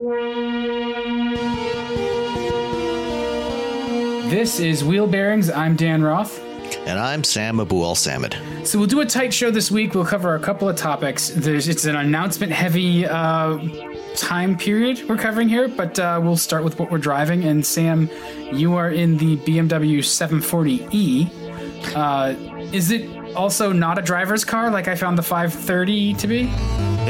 This is Wheel Bearings. I'm Dan Roth. And I'm Sam Abuelsamid. So we'll do a tight show this week. We'll cover a couple of topics. There's it's an announcement heavy uh, time period we're covering here, but uh, we'll start with what we're driving. And Sam, you are in the BMW 740e. Uh, is it also not a driver's car like I found the 530 to be?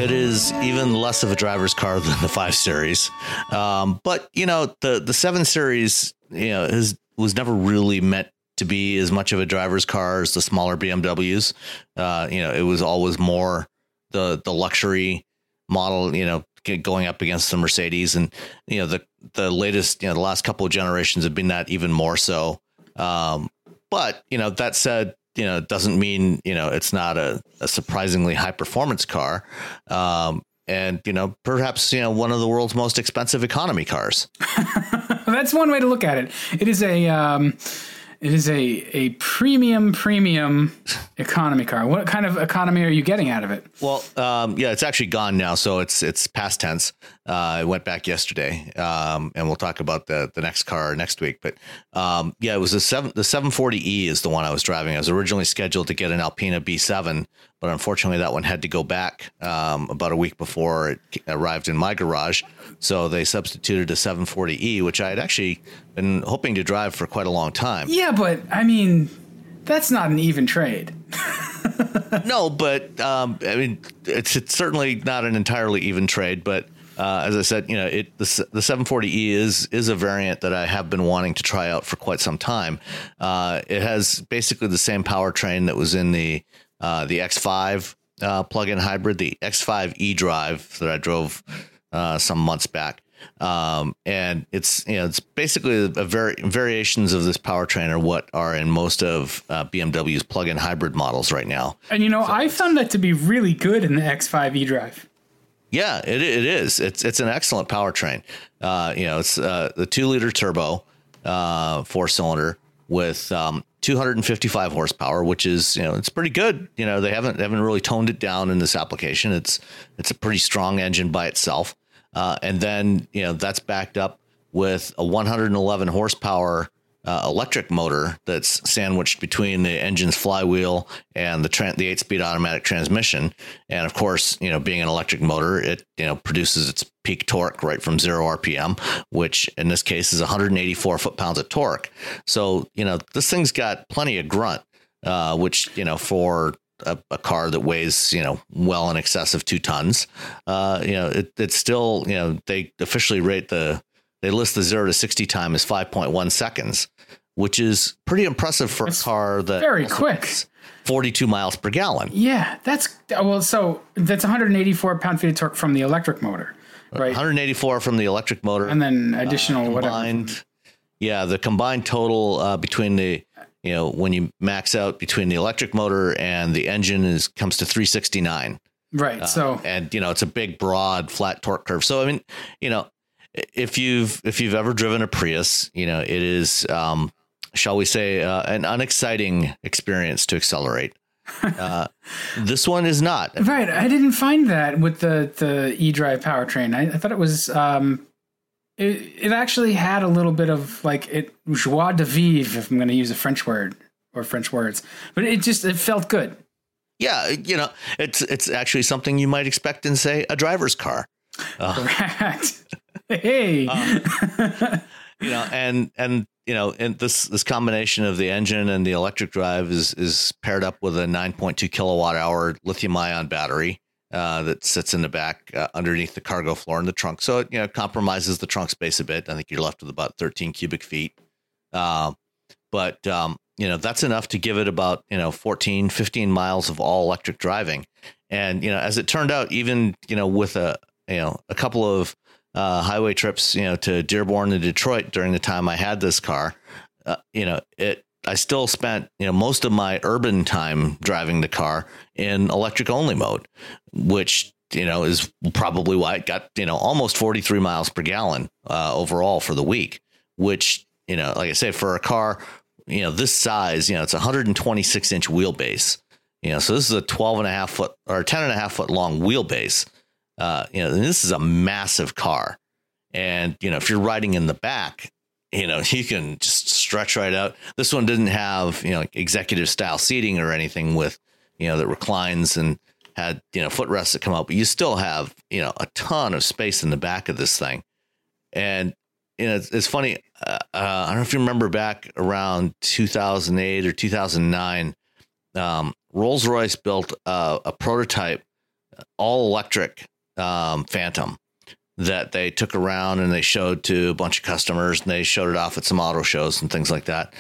It is even less of a driver's car than the 5 Series. Um, but, you know, the, the 7 Series, you know, is, was never really meant to be as much of a driver's car as the smaller BMWs. Uh, you know, it was always more the the luxury model. You know, going up against the Mercedes, and you know the the latest, you know, the last couple of generations have been that even more so. Um, but you know, that said, you know, it doesn't mean you know it's not a, a surprisingly high performance car. Um, and you know, perhaps you know one of the world's most expensive economy cars. That's one way to look at it. It is a um, it is a a premium premium economy car. What kind of economy are you getting out of it? Well, um, yeah, it's actually gone now, so it's it's past tense. Uh, went back yesterday, um, and we'll talk about the the next car next week. But um, yeah, it was the seven the 740e is the one I was driving. I was originally scheduled to get an Alpina B7, but unfortunately that one had to go back um, about a week before it arrived in my garage. So they substituted a 740e, which I had actually been hoping to drive for quite a long time. Yeah, but I mean, that's not an even trade. no, but um, I mean, it's, it's, certainly not an entirely even trade. But uh, as I said, you know, it the, the 740e is is a variant that I have been wanting to try out for quite some time. Uh, it has basically the same powertrain that was in the uh, the X5 uh, plug-in hybrid, the X5 e-drive that I drove uh, some months back. Um, and it's you know it's basically a very variations of this powertrain are what are in most of uh, BMW's plug-in hybrid models right now. And you know, so I found that to be really good in the X5 e-drive. Yeah, it it is. It's it's an excellent powertrain. Uh, you know, it's uh, the two liter turbo, uh, four cylinder with um, 255 horsepower, which is you know it's pretty good. You know they haven't they haven't really toned it down in this application. It's it's a pretty strong engine by itself, uh, and then you know that's backed up with a 111 horsepower uh, electric motor that's sandwiched between the engine's flywheel and the tra- the eight speed automatic transmission. And of course, you know, being an electric motor, it you know produces its peak torque right from zero RPM, which in this case is 184 foot pounds of torque. So you know, this thing's got plenty of grunt, uh, which you know for a, a, car that weighs, you know, well in excess of two tons, uh, you know, it, it's still, you know, they officially rate the they list the zero to 60 time as 5.1 seconds, which is pretty impressive for that's a car that very quick. 42 miles per gallon. Yeah, that's well. So that's 184 pound feet of torque from the electric motor, right? 184 from the electric motor, and then additional uh, combined. Whatever. Yeah, the combined total uh, between the you know when you max out between the electric motor and the engine is comes to 369 Right. Uh, so and you know it's a big, broad, flat torque curve. So I mean, you know, if you've if you've ever driven a Prius, you know it is, um, shall we say, uh, an unexciting experience to accelerate. Uh, this one is not. right, I didn't find that with the the e-drive powertrain. I, I thought it was um, it it actually had a little bit of like it joie de vivre, if I'm going to use a French word or French words, but it just it felt good. Yeah, you know, it's it's actually something you might expect in say a driver's car. Correct. hey. you know, and and you know, and this this combination of the engine and the electric drive is is paired up with a 9.2 kilowatt hour lithium ion battery uh, that sits in the back uh, underneath the cargo floor in the trunk. So it you know compromises the trunk space a bit. I think you're left with about 13 cubic feet. Uh, but um, you know that's enough to give it about you know 14, 15 miles of all electric driving. And you know, as it turned out, even you know with a you know a couple of uh, highway trips, you know, to Dearborn and Detroit during the time I had this car, uh, you know, it I still spent you know most of my urban time driving the car in electric only mode, which you know is probably why it got you know almost 43 miles per gallon uh, overall for the week, which you know, like I say, for a car you know this size, you know, it's 126 inch wheelbase. You know, so this is a 12 and a half foot or 10 and a half foot long wheelbase. Uh, you know, this is a massive car. And, you know, if you're riding in the back, you know, you can just stretch right out. This one didn't have, you know, executive style seating or anything with, you know, that reclines and had, you know, footrests that come out, but you still have, you know, a ton of space in the back of this thing. And, you know, it's, it's funny. Uh, uh, I don't know if you remember back around 2008 or 2009, um, Rolls Royce built a, a prototype all electric um, Phantom that they took around and they showed to a bunch of customers and they showed it off at some auto shows and things like that.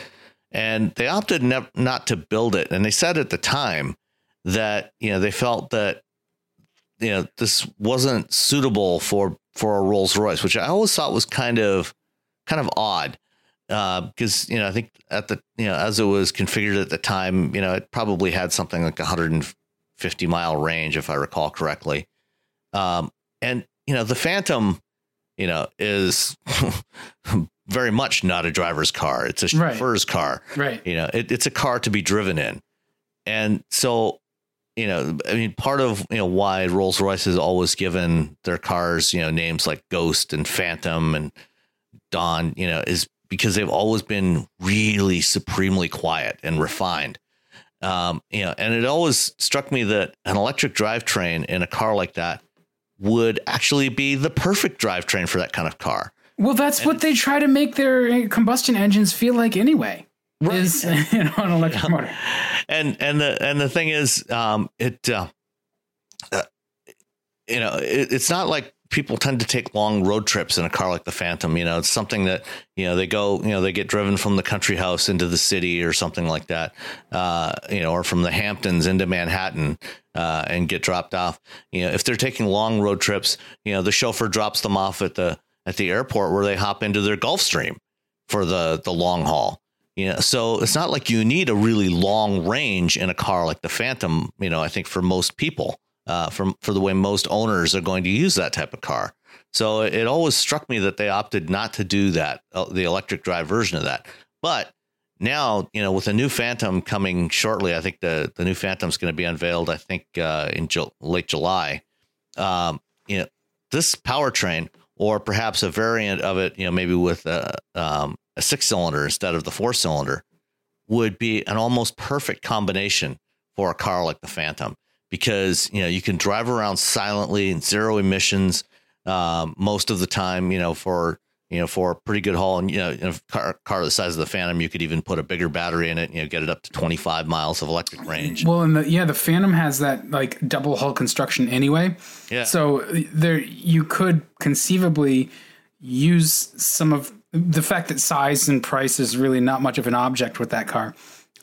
And they opted ne- not to build it. And they said at the time that, you know, they felt that, you know, this wasn't suitable for, for a Rolls Royce, which I always thought was kind of, kind of odd. Because, uh, you know, I think at the, you know, as it was configured at the time, you know, it probably had something like 150 mile range, if I recall correctly. Um, and you know, the Phantom, you know, is very much not a driver's car. It's a chauffeur's right. car. Right. You know, it, it's a car to be driven in. And so, you know, I mean, part of, you know, why Rolls Royce has always given their cars, you know, names like Ghost and Phantom and Dawn, you know, is because they've always been really supremely quiet and refined. Um, you know, and it always struck me that an electric drivetrain in a car like that would actually be the perfect drivetrain for that kind of car. Well, that's and what they try to make their combustion engines feel like anyway. Right. Is you know, an electric yeah. motor. And and the and the thing is, um, it uh, uh, you know, it, it's not like people tend to take long road trips in a car like the Phantom. You know, it's something that you know they go, you know, they get driven from the country house into the city or something like that. Uh, you know, or from the Hamptons into Manhattan uh, and get dropped off. You know, if they're taking long road trips, you know, the chauffeur drops them off at the at the airport where they hop into their Gulfstream for the the long haul. You know, so it's not like you need a really long range in a car like the Phantom. You know, I think for most people uh, for for the way most owners are going to use that type of car. So it always struck me that they opted not to do that, uh, the electric drive version of that. But now, you know, with a new Phantom coming shortly, I think the the new Phantom is going to be unveiled. I think uh, in Ju- late July. Um, you know, this powertrain, or perhaps a variant of it, you know, maybe with a, um, a six cylinder instead of the four cylinder, would be an almost perfect combination for a car like the Phantom because you know you can drive around silently and zero emissions um, most of the time. You know for you know for a pretty good haul, and you know in a car, car the size of the Phantom, you could even put a bigger battery in it. You know get it up to 25 miles of electric range. Well, and the, yeah, the Phantom has that like double hull construction anyway. Yeah. So uh, there you could conceivably use some of the fact that size and price is really not much of an object with that car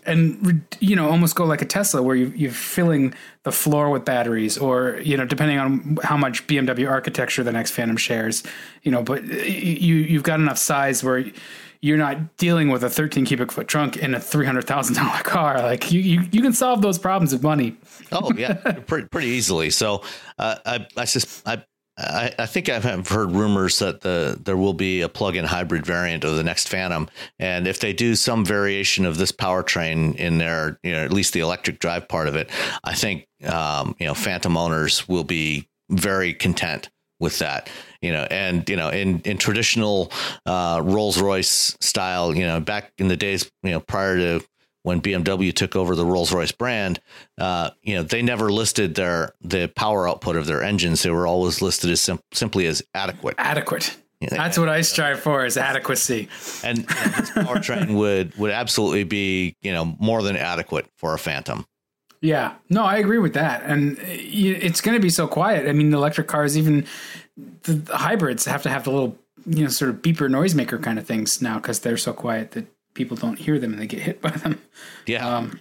and you know almost go like a Tesla where you, you're filling the floor with batteries, or you know depending on how much BMW architecture the next Phantom shares, you know, but you you've got enough size where you're not dealing with a 13 cubic foot trunk in a $300,000 car. Like you, you, you can solve those problems with money. oh yeah, pretty, pretty easily. So uh, I, I, just, I, I, I think I've heard rumors that the there will be a plug-in hybrid variant of the next Phantom, and if they do some variation of this powertrain in there, you know, at least the electric drive part of it, I think um, you know Phantom owners will be very content with that you know. And you know in in traditional uh, Rolls Royce style you know back in the days you know prior to when BMW took over the Rolls Royce brand, uh, you know, they never listed their the power output of their engines. They were always listed as sim- simply as adequate. Adequate. That's what I strive for is adequacy. And know, this powertrain would would absolutely be you know more than adequate for a Phantom. Yeah, no, I agree with that, and it's going to be so quiet. I mean, the electric cars, even the hybrids, have to have the little you know sort of beeper noisemaker kind of things now because they're so quiet that people don't hear them and they get hit by them. Yeah. Um,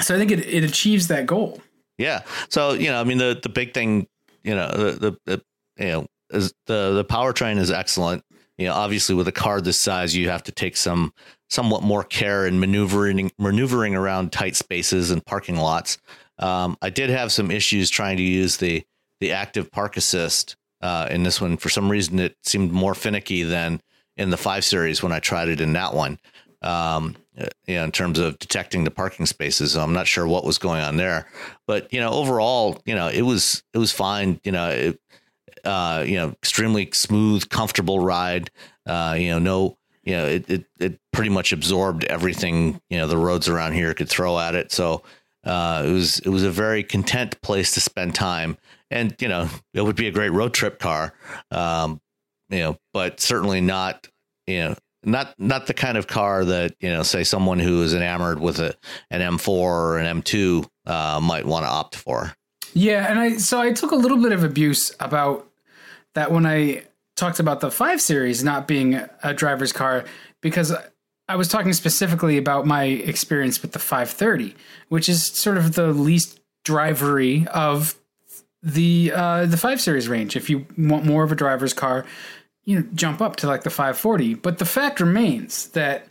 so I think it, it achieves that goal. Yeah. So, you know, I mean, the, the big thing, you know, the, the, the you know, is the, the powertrain is excellent. You know, obviously with a car this size, you have to take some somewhat more care in maneuvering, maneuvering around tight spaces and parking lots. Um, I did have some issues trying to use the, the active park assist uh, in this one. For some reason, it seemed more finicky than in the five series when I tried it in that one um, you know, in terms of detecting the parking spaces. So I'm not sure what was going on there, but you know, overall, you know, it was it was fine. You know, it, uh, you know, extremely smooth, comfortable ride. Uh, you know, no, you know, it, it it pretty much absorbed everything you know the roads around here could throw at it. So uh, it was it was a very content place to spend time, and you know, it would be a great road trip car. Um, you know, but certainly not you know not not the kind of car that you know, say someone who is enamored with a, an M4 or an M2 uh, might want to opt for. Yeah, and I so I took a little bit of abuse about that when I talked about the five series not being a driver's car because I was talking specifically about my experience with the 530, which is sort of the least drivery of the uh, the five series range. If you want more of a driver's car, you know jump up to like the 540 but the fact remains that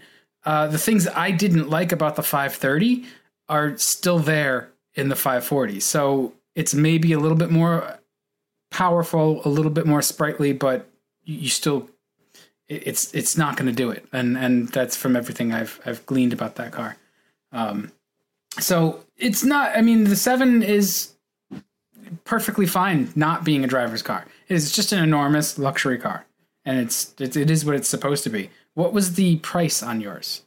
uh, the things i didn't like about the 530 are still there in the 540 so it's maybe a little bit more powerful a little bit more sprightly but you still it's it's not going to do it. And and that's from everything i've i've gleaned about that car. Um so it's not i mean the 7 is perfectly fine not being a driver's car. It is just an enormous luxury car and it's, it's it is what it's supposed to be. What was the price on yours?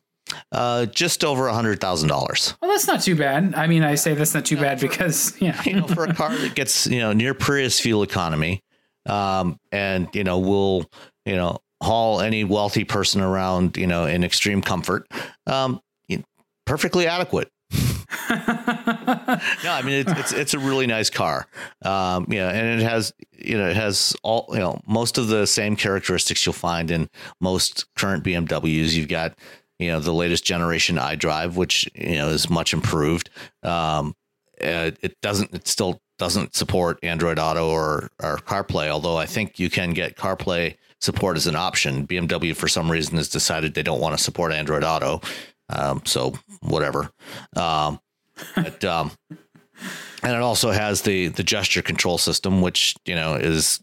Uh, just over a hundred thousand dollars. Well, that's not too bad. I mean, I say that's not too bad because you know, you know, for a car that gets you know near Prius fuel economy, um, and you know will you know haul any wealthy person around you know in extreme comfort, um, perfectly adequate. no, I mean it's, it's it's a really nice car. Um, yeah, and it has you know it has all you know most of the same characteristics you'll find in most current BMWs. You've got you know the latest generation iDrive, which you know is much improved. Um, it, it doesn't it still doesn't support Android Auto or or CarPlay, although I think you can get CarPlay support as an option. BMW for some reason has decided they don't want to support Android Auto. Um, so whatever. Um, but, um, and it also has the the gesture control system, which you know is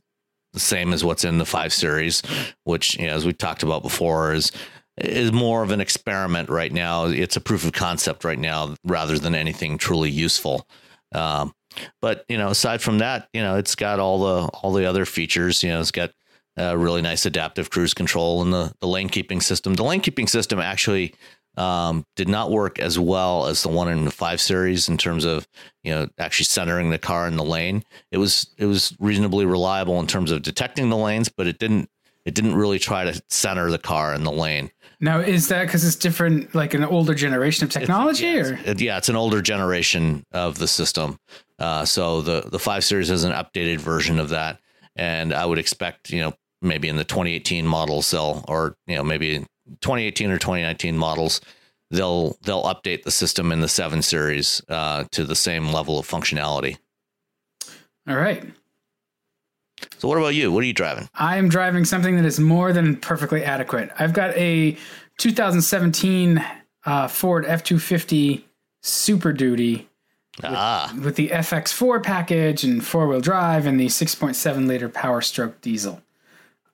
the same as what's in the five series, which you know, as we talked about before, is is more of an experiment right now. It's a proof of concept right now, rather than anything truly useful. Um, but you know, aside from that, you know, it's got all the all the other features. You know, it's got a really nice adaptive cruise control and the the lane keeping system. The lane keeping system actually um, did not work as well as the one in the five series in terms of you know actually centering the car in the lane. It was it was reasonably reliable in terms of detecting the lanes, but it didn't it didn't really try to center the car in the lane. Now, is that because it's different, like an older generation of technology, it's, yeah, or it's, yeah, it's an older generation of the system. Uh, so the the five series is an updated version of that, and I would expect you know maybe in the 2018 model cell or you know maybe 2018 or 2019 models, they'll they'll update the system in the seven series uh, to the same level of functionality. All right. So what about you? What are you driving? I am driving something that is more than perfectly adequate. I've got a 2017 uh, Ford F250 Super Duty Ah, with the FX4 package and four wheel drive and the 6.7 liter Power Stroke diesel.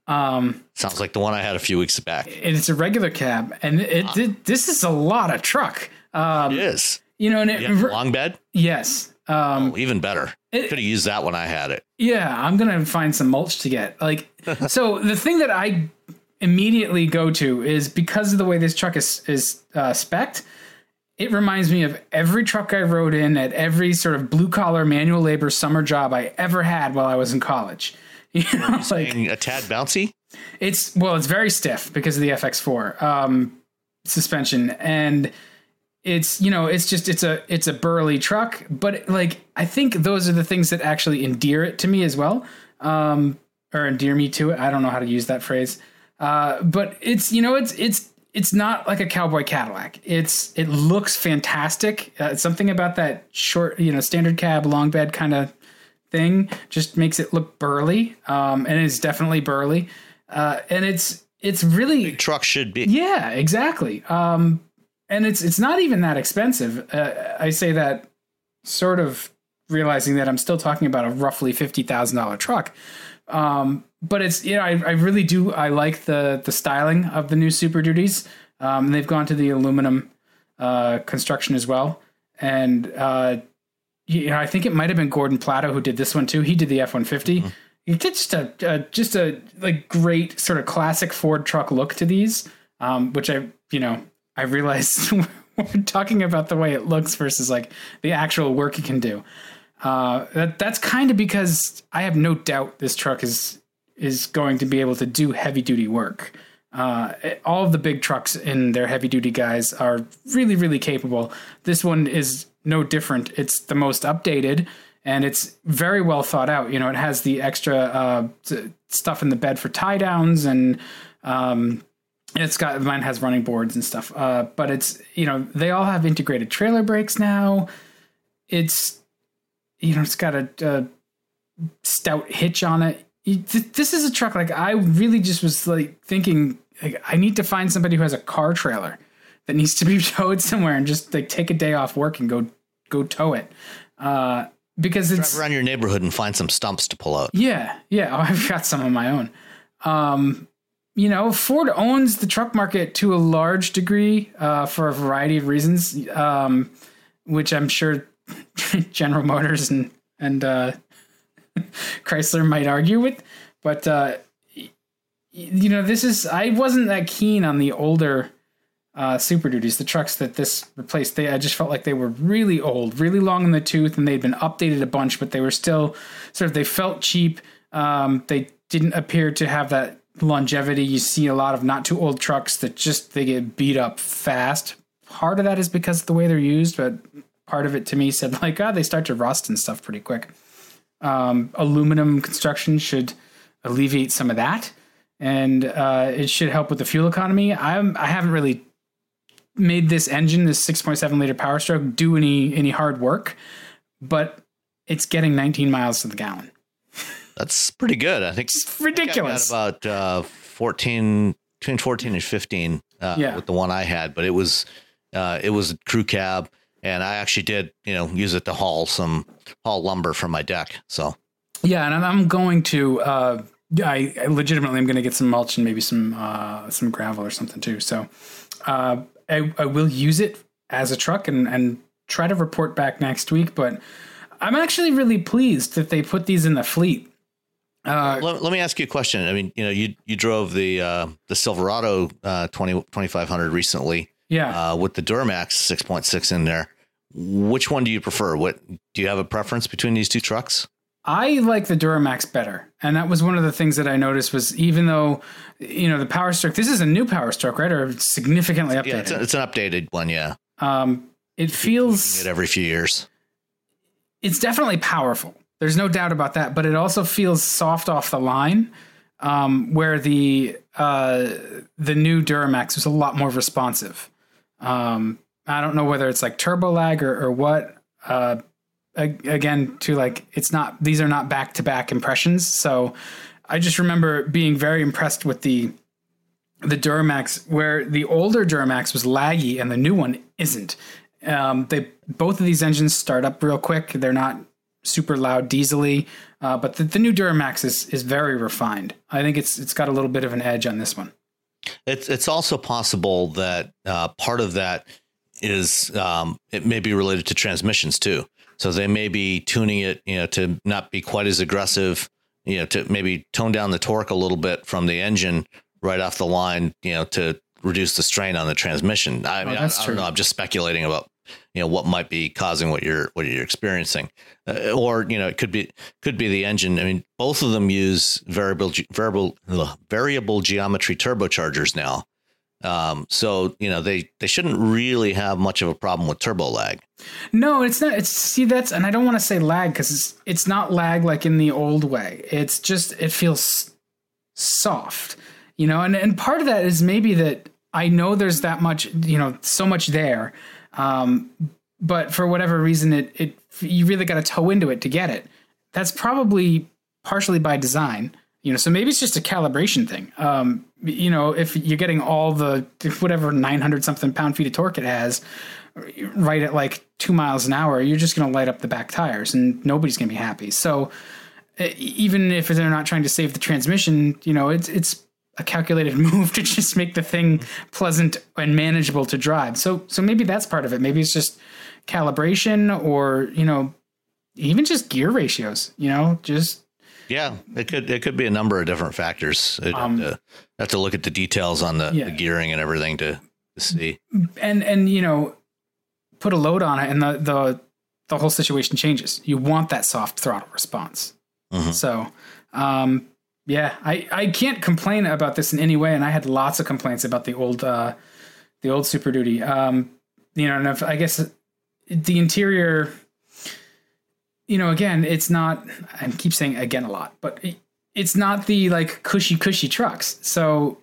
Um, sounds like the one I had a few weeks back. and it's a regular cab, and it, it this is a lot of truck. Um, It is. you know, and it, Yeah, long bed. yes, um, Oh, even better. Could have used that when I had it. Yeah, I'm gonna find some mulch to get. Like, so the thing that I immediately go to is because of the way this truck is is uh, spec'd. It reminds me of every truck I rode in at every sort of blue collar manual labor summer job I ever had while I was in college. You know, like Being a tad bouncy. it's well, it's very stiff because of the FX4 um, suspension, and it's you know it's just it's a it's a burly truck, but like I think those are the things that actually endear it to me as well, um, or endear me to it. I don't know how to use that phrase, uh, but it's you know it's it's it's not like a cowboy Cadillac. It's it looks fantastic. Uh, something about that short you know standard cab long bed kind of thing just makes it look burly um, and it's definitely burly. Uh, and it's it's really Truck should be. yeah exactly. Um, and it's it's not even that expensive. Uh, i say that sort of realizing that i'm still talking about a roughly $50000 truck. Um, but it's you know I, I really do i like the the styling of the new super duties. Um, they've gone to the aluminum uh, construction as well. And uh, you know, I think it might have been Gordon Platto who did this one too. He did the F one fifty. He did just a, a just a like great sort of classic Ford truck look to these, um, which I you know I realized we're talking about the way it looks versus like the actual work it can do. Uh, that that's kind of because I have no doubt this truck is is going to be able to do heavy duty work. Uh, all of the big trucks in their heavy duty guys are really, really capable. This one is no different. It's the most updated and it's very well thought out. You know, it has the extra uh, stuff in the bed for tie downs and um, it's got mine has running boards and stuff. Uh, but it's you know they all have integrated trailer brakes now. It's you know it's got a, a stout hitch on it. This is a truck like I really just was like thinking like I need to find somebody who has a car trailer that needs to be towed somewhere and just like take a day off work and go go tow it. Uh, because it's Drive around your neighborhood and find some stumps to pull out. yeah, yeah. Oh, I've got some of my own. Um, you know, Ford owns the truck market to a large degree uh, for a variety of reasons, um, which I'm sure General Motors and and uh, Chrysler might argue with. But uh, you know, this is I wasn't that keen on the older uh, Super Duties, the trucks that this replaced. They I just felt like they were really old, really long in the tooth, and they'd been updated a bunch, but they were still sort of they felt cheap. Um, they didn't appear to have that longevity. You see a lot of not too old trucks that just they get beat up fast. Part of that is because of the way they're used, but part of it to me said like, ah, they start to rust and stuff pretty quick. Um, aluminum construction should alleviate some of that, and uh, it should help with the fuel economy. I'm I haven't really made this engine, this 6.7 liter Power Stroke, do any any hard work, but it's getting 19 miles to the gallon. That's pretty good. I think It's ridiculous. about uh, 14, between 14 and 15 uh, Yeah. with the one I had, but it was, uh, it was a crew cab and I actually did, you know, use it to haul some, haul lumber from my deck. So Yeah, and I'm- going to. Uh, I, legitimately I legitimately am going to get some mulch and maybe some uh, some gravel or something too. So uh, I, I will use it as a truck and and try to report back next week. But I'm actually really pleased that they put these in the fleet. Uh, let, let me ask you a question. I mean, you know, you, you drove the, uh, the Silverado, uh, 20, 2500 recently, yeah, uh, with the Duramax 6.6 in there. Which one do you prefer? What do you have a preference between these two trucks? I like the Duramax better, and that was one of the things that I noticed was even though you know the Power Stroke, this is a new Power Stroke, right, or significantly updated. Yeah, it's, a, it's an updated one. Yeah. um, it feels It every few years. it's definitely powerful. There's no doubt about that, but it also feels soft off the line. Um, where the uh, the new Duramax was a lot more responsive. Um, I don't know whether it's like turbo lag or, or what. Uh, again, to like, it's not, these are not back to back impressions. So I just remember being very impressed with the, the Duramax, where the older Duramax was laggy and the new one isn't. Um, they both of these engines start up real quick. They're not super loud diesely, uh, but the, the new Duramax is is very refined. I think it's it's got a little bit of an edge on this one. It's it's also possible that uh, part of that is um, it may be related to transmissions too. So they may be tuning it, you know, to not be quite as aggressive, you know, to maybe tone down the torque a little bit from the engine right off the line, you know, to reduce the strain on the transmission. I mean, oh, I, I, don't know. I'm just speculating about you know what might be causing what you're what you're experiencing uh, or you know it could be could be the engine i mean both of them use variable variable ugh, variable geometry turbochargers now um, so you know they they shouldn't really have much of a problem with turbo lag no it's not it's see that's and i don't want to say lag because it's it's not lag like in the old way it's just it feels soft you know and and part of that is maybe that i know there's that much you know so much there um, but for whatever reason, it it you really got to toe into it to get it. That's probably partially by design. You know, so maybe it's just a calibration thing. Um, you know, if you're getting all the whatever 900 something pound feet of torque it has, right at like two miles an hour, you're just going to light up the back tires, and nobody's going to be happy. So even if they're not trying to save the transmission, you know, it's it's a calculated move to just make the thing pleasant and manageable to drive. So so maybe that's part of it. Maybe it's just calibration or, you know, even just gear ratios, you know, just yeah, it could it could be a number of different factors. Um, have, to, have to look at the details on the, yeah. the gearing and everything to, to see. And and you know, put a load on it, and the the the whole situation changes. You want that soft throttle response. Mm-hmm. So, um, yeah, I, I can't complain about this in any way, and I had lots of complaints about the old uh, the old Super Duty. Um, you know, and if, I guess the interior, you know, again, it's not. I keep saying again a lot, but it's not the like cushy cushy trucks. So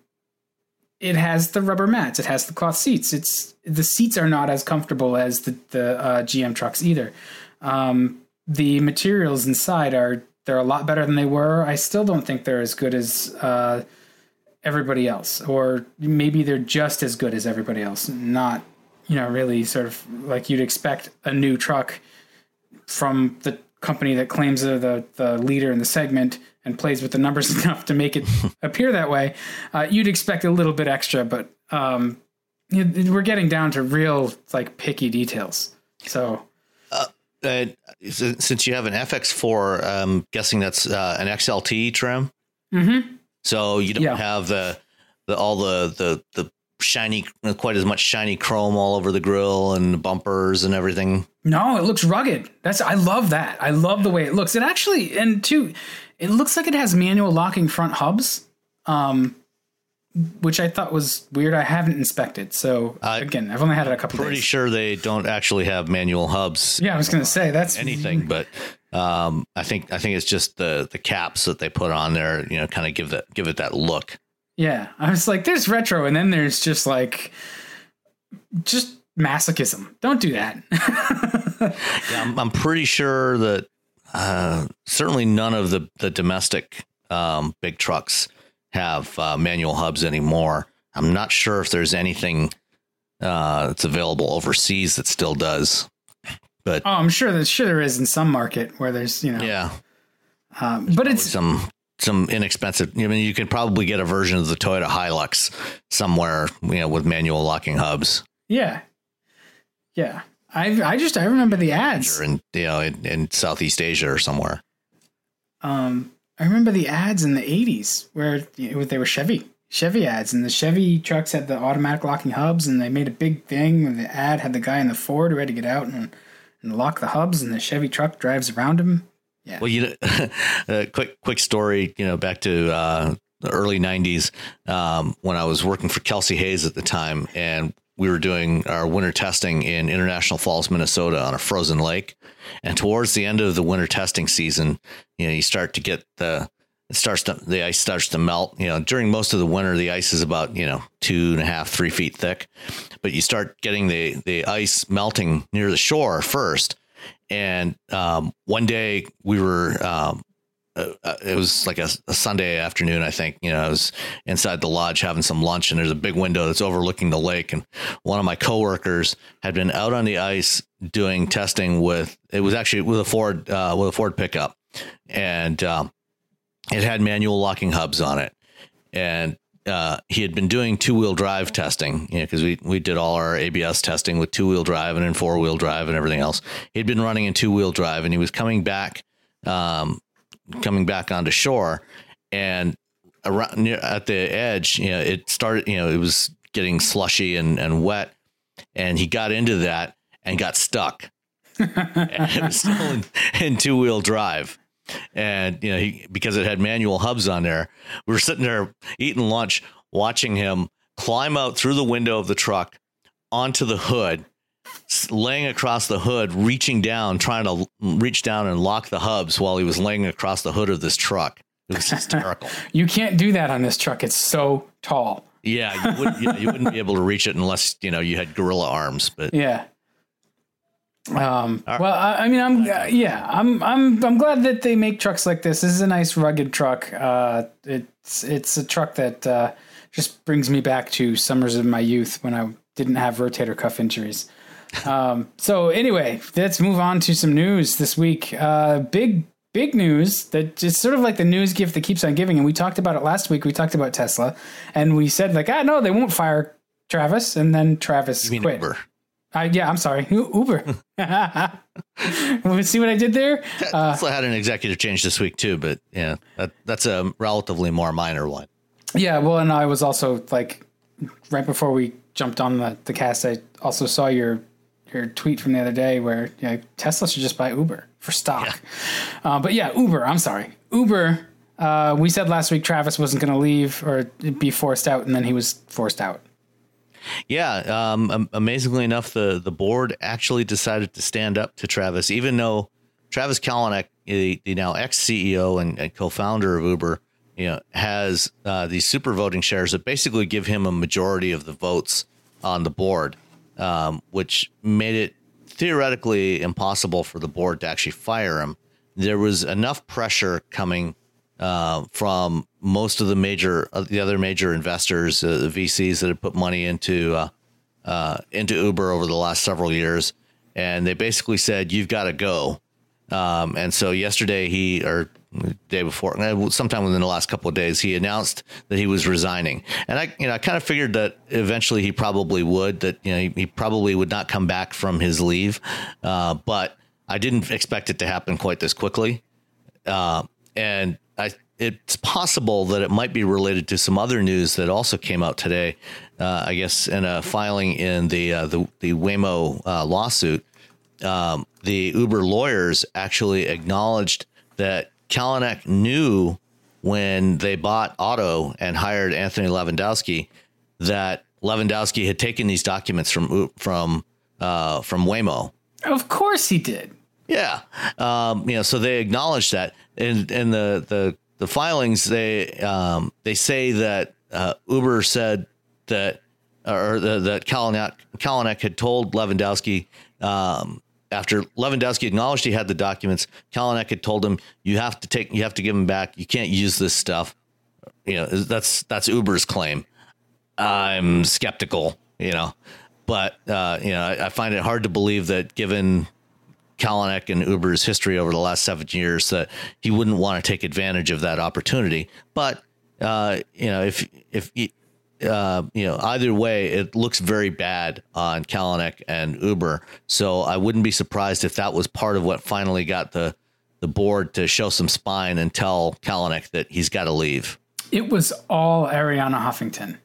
it has the rubber mats, it has the cloth seats. It's the seats are not as comfortable as the the uh, GM trucks either. Um, the materials inside are they're a lot better than they were. I still don't think they're as good as uh, everybody else, or maybe they're just as good as everybody else. Not, you know, really sort of like you'd expect a new truck from the company that claims they're the the leader in the segment and plays with the numbers enough to make it appear that way. Uh, you'd expect a little bit extra, but um, we're getting down to real like picky details. So uh, since you have an FX4, I'm guessing that's uh, an XLT trim. Mm-hmm. So you don't yeah. have the the all the the the shiny quite as much shiny chrome all over the grill and the bumpers and everything. No, it looks rugged. That's I love that. I love the way it looks. It actually and two, it looks like it has manual locking front hubs. Um, which I thought was weird. I haven't inspected, so uh, again, I've only had it a couple. Pretty days. sure they don't actually have manual hubs. Yeah, I was going to say that's anything, but um, I think I think it's just the the caps that they put on there. You know, kind of give that give it that look. Yeah, I was like, there's retro, and then there's just like just masochism. Don't do that. yeah, I'm, I'm, pretty sure that uh, certainly none of the the domestic um, big trucks have uh, manual hubs anymore. I'm not sure if there's anything uh, that's available overseas that still does. But oh, I'm sure that sure there is in some market where there's you know yeah, um, but it's some some inexpensive. I mean, you could probably get a version of the Toyota Hilux somewhere, you know, with manual locking hubs. Yeah, yeah. I I just I remember the ads in you know in, in Southeast Asia or somewhere. Um, I remember the ads in the 80s where they were Chevy. Chevy ads, and the Chevy trucks had the automatic locking hubs, and they made a big thing. And the ad had the guy in the Ford who had to get out and, and lock the hubs, and the Chevy truck drives around him. Yeah. Well, you know, a quick quick story. You know, back to uh, the early '90s um, when I was working for Kelsey Hayes at the time, and we were doing our winter testing in International Falls, Minnesota, on a frozen lake. And towards the end of the winter testing season, you know, you start to get the it starts to the ice starts to melt. You know, during most of the winter, the ice is about you know two and a half, three feet thick, but you start getting the the ice melting near the shore first. And um, one day we were um, uh, uh, it was like a, a, Sunday afternoon, I think. You know, I was inside the lodge having some lunch, and there's a big window that's overlooking the lake. And one of my coworkers had been out on the ice doing testing with it was actually with a Ford uh, with a Ford pickup, and um, it had manual locking hubs on it, and uh, he had been doing two wheel drive testing, you know, because we we did all our ABS testing with two wheel drive and in four wheel drive and everything else. He'd been running in two wheel drive, and he was coming back um, coming back onto shore and around near at the edge, you know, it started, you know, it was getting slushy and, and wet and he got into that and got stuck. and still in, in two wheel drive. And, you know, he, because it had manual hubs on there, we were sitting there eating lunch, watching him climb out through the window of the truck onto the hood laying across the hood, reaching down, trying to reach down and lock the hubs while he was laying across the hood of this truck. It was hysterical. you can't do that on this truck. It's so tall. Yeah, you, would, you, you wouldn't be able to reach it unless you know you had gorilla arms. But yeah. Um, well, I, I, mean, I'm uh, yeah, I'm I'm I'm glad that they make trucks like this. This is a nice rugged truck. Uh, it's it's a truck that uh, just brings me back to summers of my youth when I didn't have rotator cuff injuries um, so anyway, let's move on to some news this week. Uh, big big news that just sort of like the news gift that keeps on giving. And we talked about it last week. We talked about Tesla, and we said like, ah, no, they won't fire Travis, and then Travis quit. Uber. Uh, yeah, I'm sorry, Uber. See what I did there? Uh, Tesla uh, had an executive change this week too, but yeah, that, that's a relatively more minor one. Yeah, well, and I was also like, right before we jumped on the, the cast, I also saw your your tweet from the other day where you know, Tesla should just buy Uber for stock. Yeah. Uh, but yeah, Uber. I'm sorry, Uber. Uh, we said last week Travis wasn't going to leave or be forced out, and then he was forced out. Yeah, um, amazingly enough, the the board actually decided to stand up to Travis, even though Travis Kalanick, the, now ex CEO and, and co-founder of Uber, you know, has uh, these super voting shares that basically give him a majority of the votes on the board um, which made it theoretically impossible for the board to actually fire him. There was enough pressure coming uh, from most of the major, uh, the other major investors, uh, the VCs that had put money into uh, uh, into Uber over the last several years, and they basically said, "You've got to go." Um, and so yesterday, he or day before, uh, sometime within the last couple of days, he announced that he was resigning. And I, you know, I kind of figured that eventually he probably would. That you know, he, he probably would not come back from his leave. Uh, but I didn't expect it to happen quite this quickly. Uh, and I, it's possible that it might be related to some other news that also came out today. Uh, I guess in a filing in the uh, the, the Waymo uh, lawsuit, um, the Uber lawyers actually acknowledged that Kalanick knew when they bought Otto and hired Anthony Levandowski that Levandowski had taken these documents from from uh, from Waymo. Of course he did. Yeah, um, you know, so they acknowledge that, and and the the the filings they um, they say that uh, Uber said that or the, that Kalanick, Kalanick had told Levandowski um, after Levandowski acknowledged he had the documents, Kalanick had told him, "You have to take, you have to give them back. You can't use this stuff." You know, that's that's Uber's claim. I'm skeptical, you know, but uh, you know, I, I, find it hard to believe that given Kalanick and Uber's history over the last seven years, that he wouldn't want to take advantage of that opportunity. But uh, you know, if if uh, you know, either way, it looks very bad on Kalanick and Uber. So I wouldn't be surprised if that was part of what finally got the the board to show some spine and tell Kalanick that he's got to leave. It was all Arianna Huffington.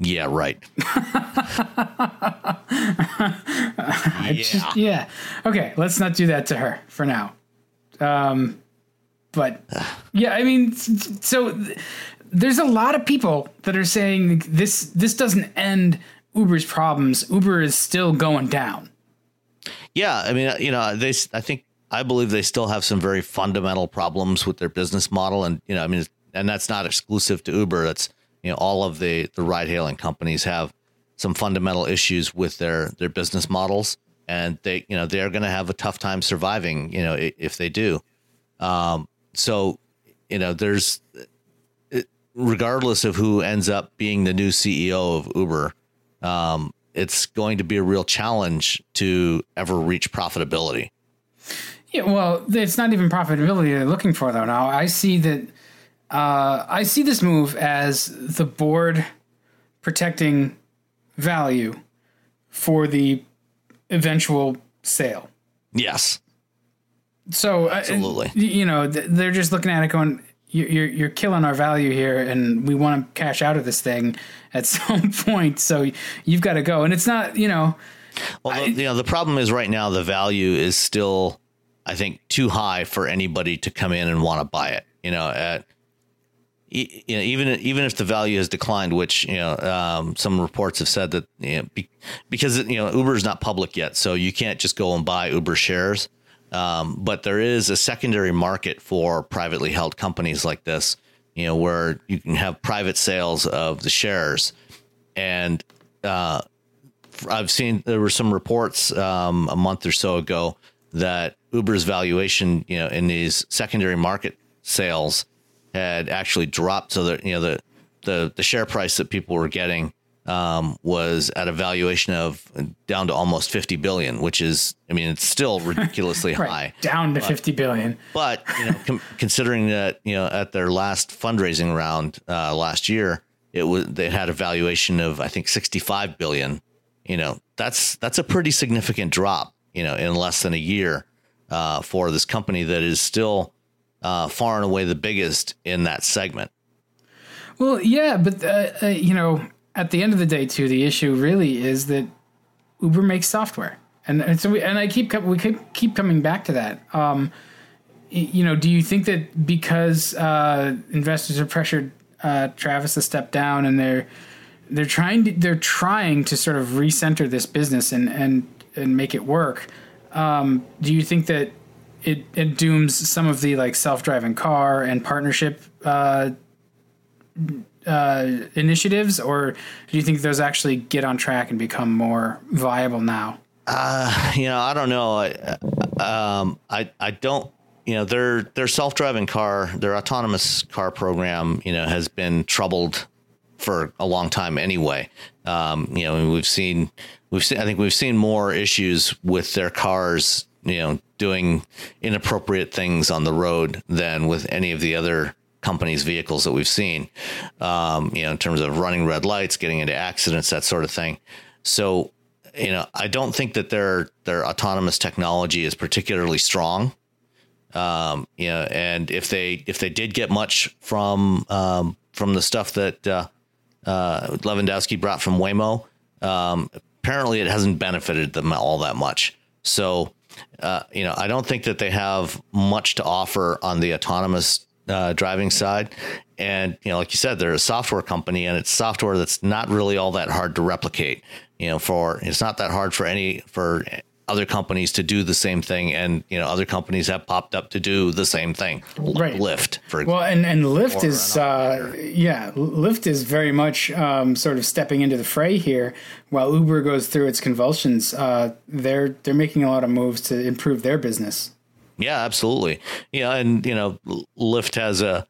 Yeah, right. yeah. Just, yeah. Okay, let's not do that to her for now. Um, but yeah, I mean, so there's a lot of people that are saying this this doesn't end Uber's problems. Uber is still going down. Yeah, I mean, you know, they I think I believe they still have some very fundamental problems with their business model, and you know, I mean, and that's not exclusive to Uber. That's you know, all of the the ride hailing companies have some fundamental issues with their their business models, and they you know they're going to have a tough time surviving. You know, if they do. Um, so you know, there's regardless of who ends up being the new CEO of Uber, um, it's going to be a real challenge to ever reach profitability. Yeah, well, it's not even profitability they're looking for though. Now I see that uh, I see this move as the board protecting value for the eventual sale. Yes. So uh, absolutely, uh, you know, they're just looking at it going, you're you're killing our value here, and we want to cash out of this thing at some point. So you've got to go, and it's not, you know. Well, I, you know, the problem is right now the value is still, I think, too high for anybody to come in and want to buy it. You know, at you know, even even if the value has declined, which you know um, some reports have said that you know, be, because you know Uber is not public yet, so you can't just go and buy Uber shares. Um, but there is a secondary market for privately held companies like this, you know, where you can have private sales of the shares. And uh, I've seen there were some reports um, a month or so ago that Uber's valuation, you know, in these secondary market sales had actually dropped, so that you know the the the share price that people were getting um, was at a valuation of down to almost 50 billion, which is, I mean, it's still ridiculously right, high. Down to but, 50 billion. But, you know, com- considering that, you know, at their last fundraising round uh, last year, it was, they had a valuation of, I think, 65 billion. You know, that's, that's a pretty significant drop, you know, in less than a year uh, for this company that is still uh, far and away the biggest in that segment. Well, yeah, but, uh, uh, you know, at the end of the day, too, the issue really is that Uber makes software, and, and so we, and I keep we keep keep coming back to that. Um, you know, do you think that because uh, investors have pressured uh, Travis to step down, and they're they're trying to they're trying to sort of recenter this business and and and make it work? Um, do you think that it, it dooms some of the like self driving car and partnership uh, uh, initiatives, or do you think those actually get on track and become more viable now? Uh, you know, I don't know. I, um, I, I don't. You know, their their self driving car, their autonomous car program, you know, has been troubled for a long time anyway. Um, you know, we've seen we've seen I think we've seen more issues with their cars, you know, doing inappropriate things on the road than with any of the other companies' vehicles that we've seen, um, you know, in terms of running red lights, getting into accidents, that sort of thing. So, you know, I don't think that their their autonomous technology is particularly strong. Um, you know, and if they if they did get much from um, from the stuff that uh, uh, Levandowski brought from Waymo, um, apparently it hasn't benefited them all that much. So, uh, you know, I don't think that they have much to offer on the autonomous uh, driving side. And, you know, like you said, they're a software company and it's software that's not really all that hard to replicate, you know, for, it's not that hard for any, for other companies to do the same thing. And, you know, other companies have popped up to do the same thing. Right. Lyft, for example. Well, and, and Lyft is, uh, yeah, Lyft is very much um, sort of stepping into the fray here while Uber goes through its convulsions. Uh, they're, they're making a lot of moves to improve their business. Yeah, absolutely. Yeah, and you know, Lyft has a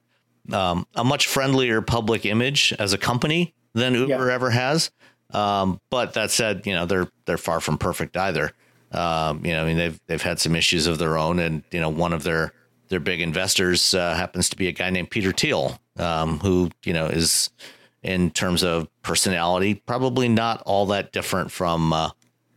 um, a much friendlier public image as a company than Uber yeah. ever has. Um, but that said, you know, they're they're far from perfect either. Um, you know, I mean, they've they've had some issues of their own, and you know, one of their their big investors uh, happens to be a guy named Peter Thiel, um, who you know is in terms of personality probably not all that different from uh,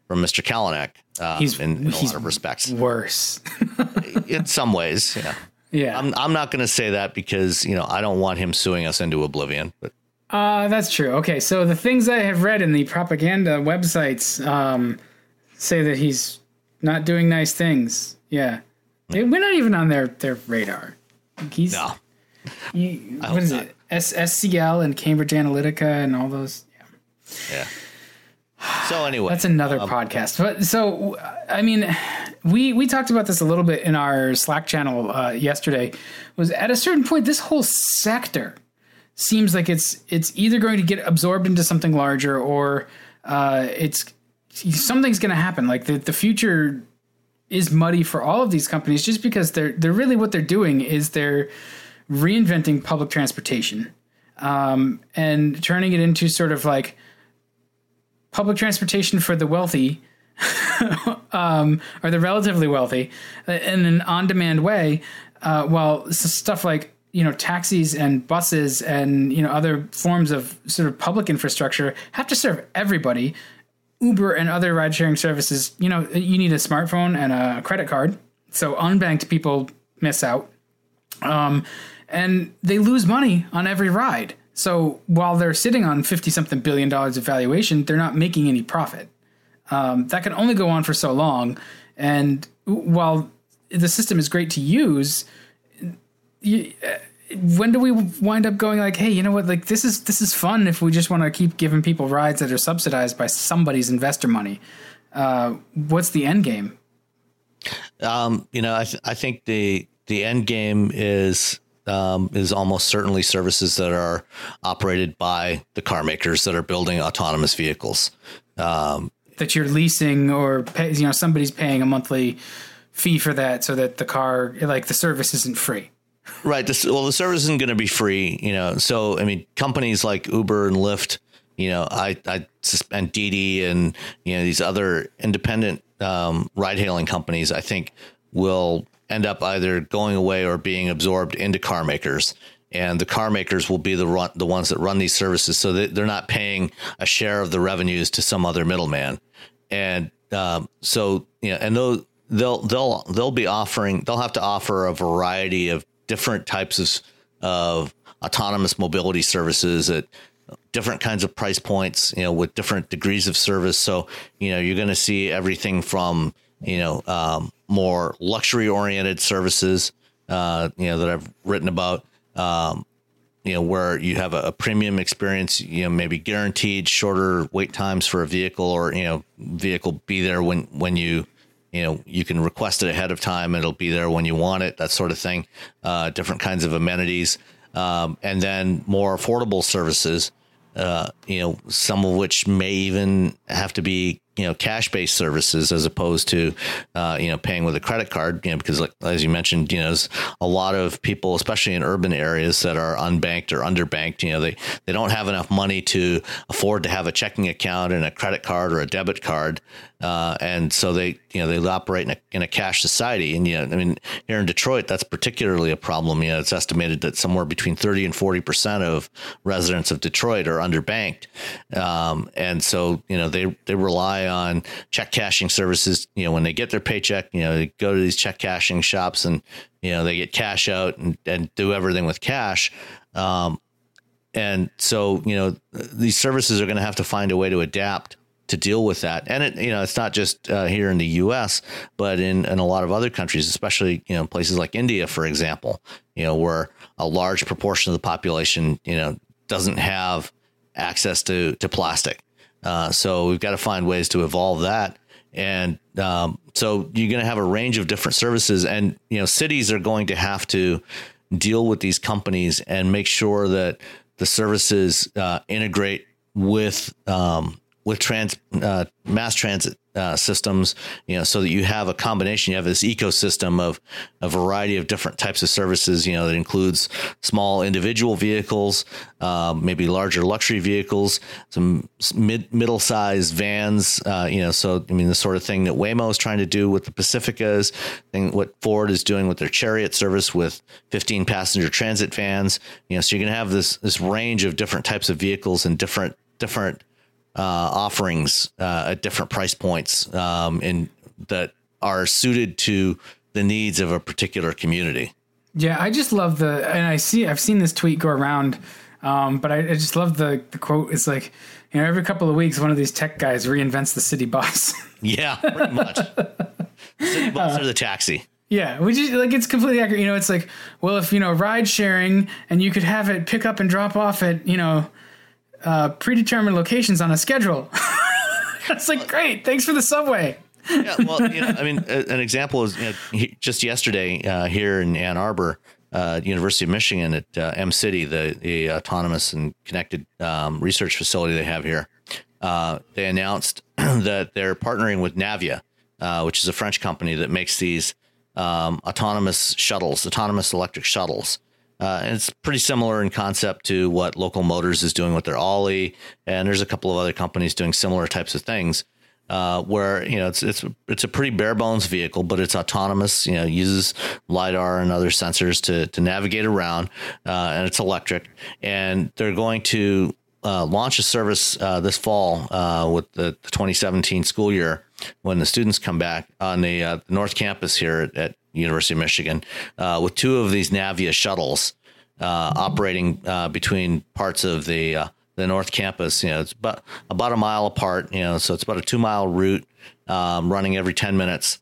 from Mr. Kalanick. Uh, he's in, in a lot of respects worse. in some ways, yeah. Yeah. I'm I'm not going to say that because you know I don't want him suing us into oblivion. But uh, that's true. Okay, so the things I have read in the propaganda websites um, say that he's not doing nice things. Yeah, we're not even on their their radar. He's no. He, what is not. it? S- SCL and Cambridge Analytica and all those. Yeah. Yeah. So anyway, that's another um, podcast. But so I mean, we we talked about this a little bit in our Slack channel uh, yesterday. Was at a certain point, this whole sector seems like it's it's either going to get absorbed into something larger or uh, it's something's going to happen. Like the the future is muddy for all of these companies just because they're they're really what they're doing is they're reinventing public transportation um, and turning it into sort of like public transportation for the wealthy um, or the relatively wealthy uh, in an on-demand way uh, while stuff like you know taxis and buses and you know other forms of sort of public infrastructure have to serve everybody uber and other ride sharing services you know you need a smartphone and a credit card so unbanked people miss out. Um, and they lose money on every ride. So while they're sitting on 50 something billion dollars of valuation they're not making any profit. Um, that can only go on for so long. And while the system is great to use you, when do we wind up going like, hey, you know what? Like this is this is fun if we just want to keep giving people rides that are subsidized by somebody's investor money. Uh, what's the end game? Um, you know, I th- I think the the end game is um, is almost certainly services that are operated by the car makers that are building autonomous vehicles. Um, that you're leasing or pay, you know somebody's paying a monthly fee for that so that the car like the service isn't free. Right. This, well, the service isn't going to be free, you know. So, I mean, companies like Uber and Lyft, you know, I, I and Didi and you know these other independent um, ride-hailing companies, I think, will end up either going away or being absorbed into car makers. And the car makers will be the run, the ones that run these services, so they're not paying a share of the revenues to some other middleman. And um, so, you know, and they'll they'll they'll they'll be offering they'll have to offer a variety of different types of, of autonomous mobility services at different kinds of price points, you know, with different degrees of service. So, you know, you're going to see everything from, you know, um, more luxury oriented services, uh, you know, that I've written about, um, you know, where you have a, a, premium experience, you know, maybe guaranteed shorter wait times for a vehicle or, you know, vehicle be there when, when you, you know you can request it ahead of time it'll be there when you want it that sort of thing. Uh, different kinds of amenities um, and then more affordable services uh, you know some of which may even have to be you know cash based services as opposed to uh, you know paying with a credit card you know because like as you mentioned you know there's a lot of people especially in urban areas that are unbanked or underbanked you know they they don't have enough money to afford to have a checking account and a credit card or a debit card uh, and so they, you know, they operate in a, in a cash society. And, you know, I mean, here in Detroit, that's particularly a problem. You know, it's estimated that somewhere between 30 and 40% of residents of Detroit are underbanked. Um, and so, you know, they, they rely on check cashing services. You know, when they get their paycheck, you know, they go to these check cashing shops and, you know, they get cash out and, and do everything with cash. Um, and so, you know, these services are going to have to find a way to adapt to deal with that. And it, you know, it's not just uh, here in the U.S., but in, in a lot of other countries, especially you know places like India, for example, you know, where a large proportion of the population, you know, doesn't have access to to plastic. Uh, so we've got to find ways to evolve that. And um, so you're going to have a range of different services, and you know, cities are going to have to deal with these companies and make sure that the services uh, integrate with um, with trans uh, mass transit uh, systems, you know, so that you have a combination. You have this ecosystem of a variety of different types of services. You know, that includes small individual vehicles, um, maybe larger luxury vehicles, some mid middle sized vans. Uh, you know, so I mean, the sort of thing that Waymo is trying to do with the Pacificas, and what Ford is doing with their Chariot service with 15 passenger transit vans. You know, so you're going to have this this range of different types of vehicles and different different uh, offerings uh, at different price points um, and that are suited to the needs of a particular community. Yeah, I just love the, and I see, I've seen this tweet go around, um, but I, I, just love the, the quote. It's like, you know, every couple of weeks, one of these tech guys reinvents the city bus. yeah, pretty much. city bus uh, or the taxi. Yeah, which is like it's completely accurate. You know, it's like, well, if you know, ride sharing and you could have it pick up and drop off at, you know, uh, predetermined locations on a schedule. it's like great. Thanks for the subway. yeah, well, you know, I mean, an example is you know, just yesterday uh, here in Ann Arbor, uh, University of Michigan at uh, Mcity, the, the autonomous and connected um, research facility they have here. Uh, they announced that they're partnering with Navya, uh, which is a French company that makes these um, autonomous shuttles, autonomous electric shuttles. Uh, and it's pretty similar in concept to what Local Motors is doing with their Olli, and there's a couple of other companies doing similar types of things. Uh, where you know it's it's it's a pretty bare bones vehicle, but it's autonomous. You know, uses lidar and other sensors to to navigate around, uh, and it's electric. And they're going to uh, launch a service uh, this fall uh, with the, the, 2017 school year when the students come back on the, uh, North Campus here at, at University of Michigan uh, with two of these Navya shuttles uh, operating between parts of the the North Campus. You know, it's about about a mile apart. You know, so it's about a two mile route um, running every 10 minutes.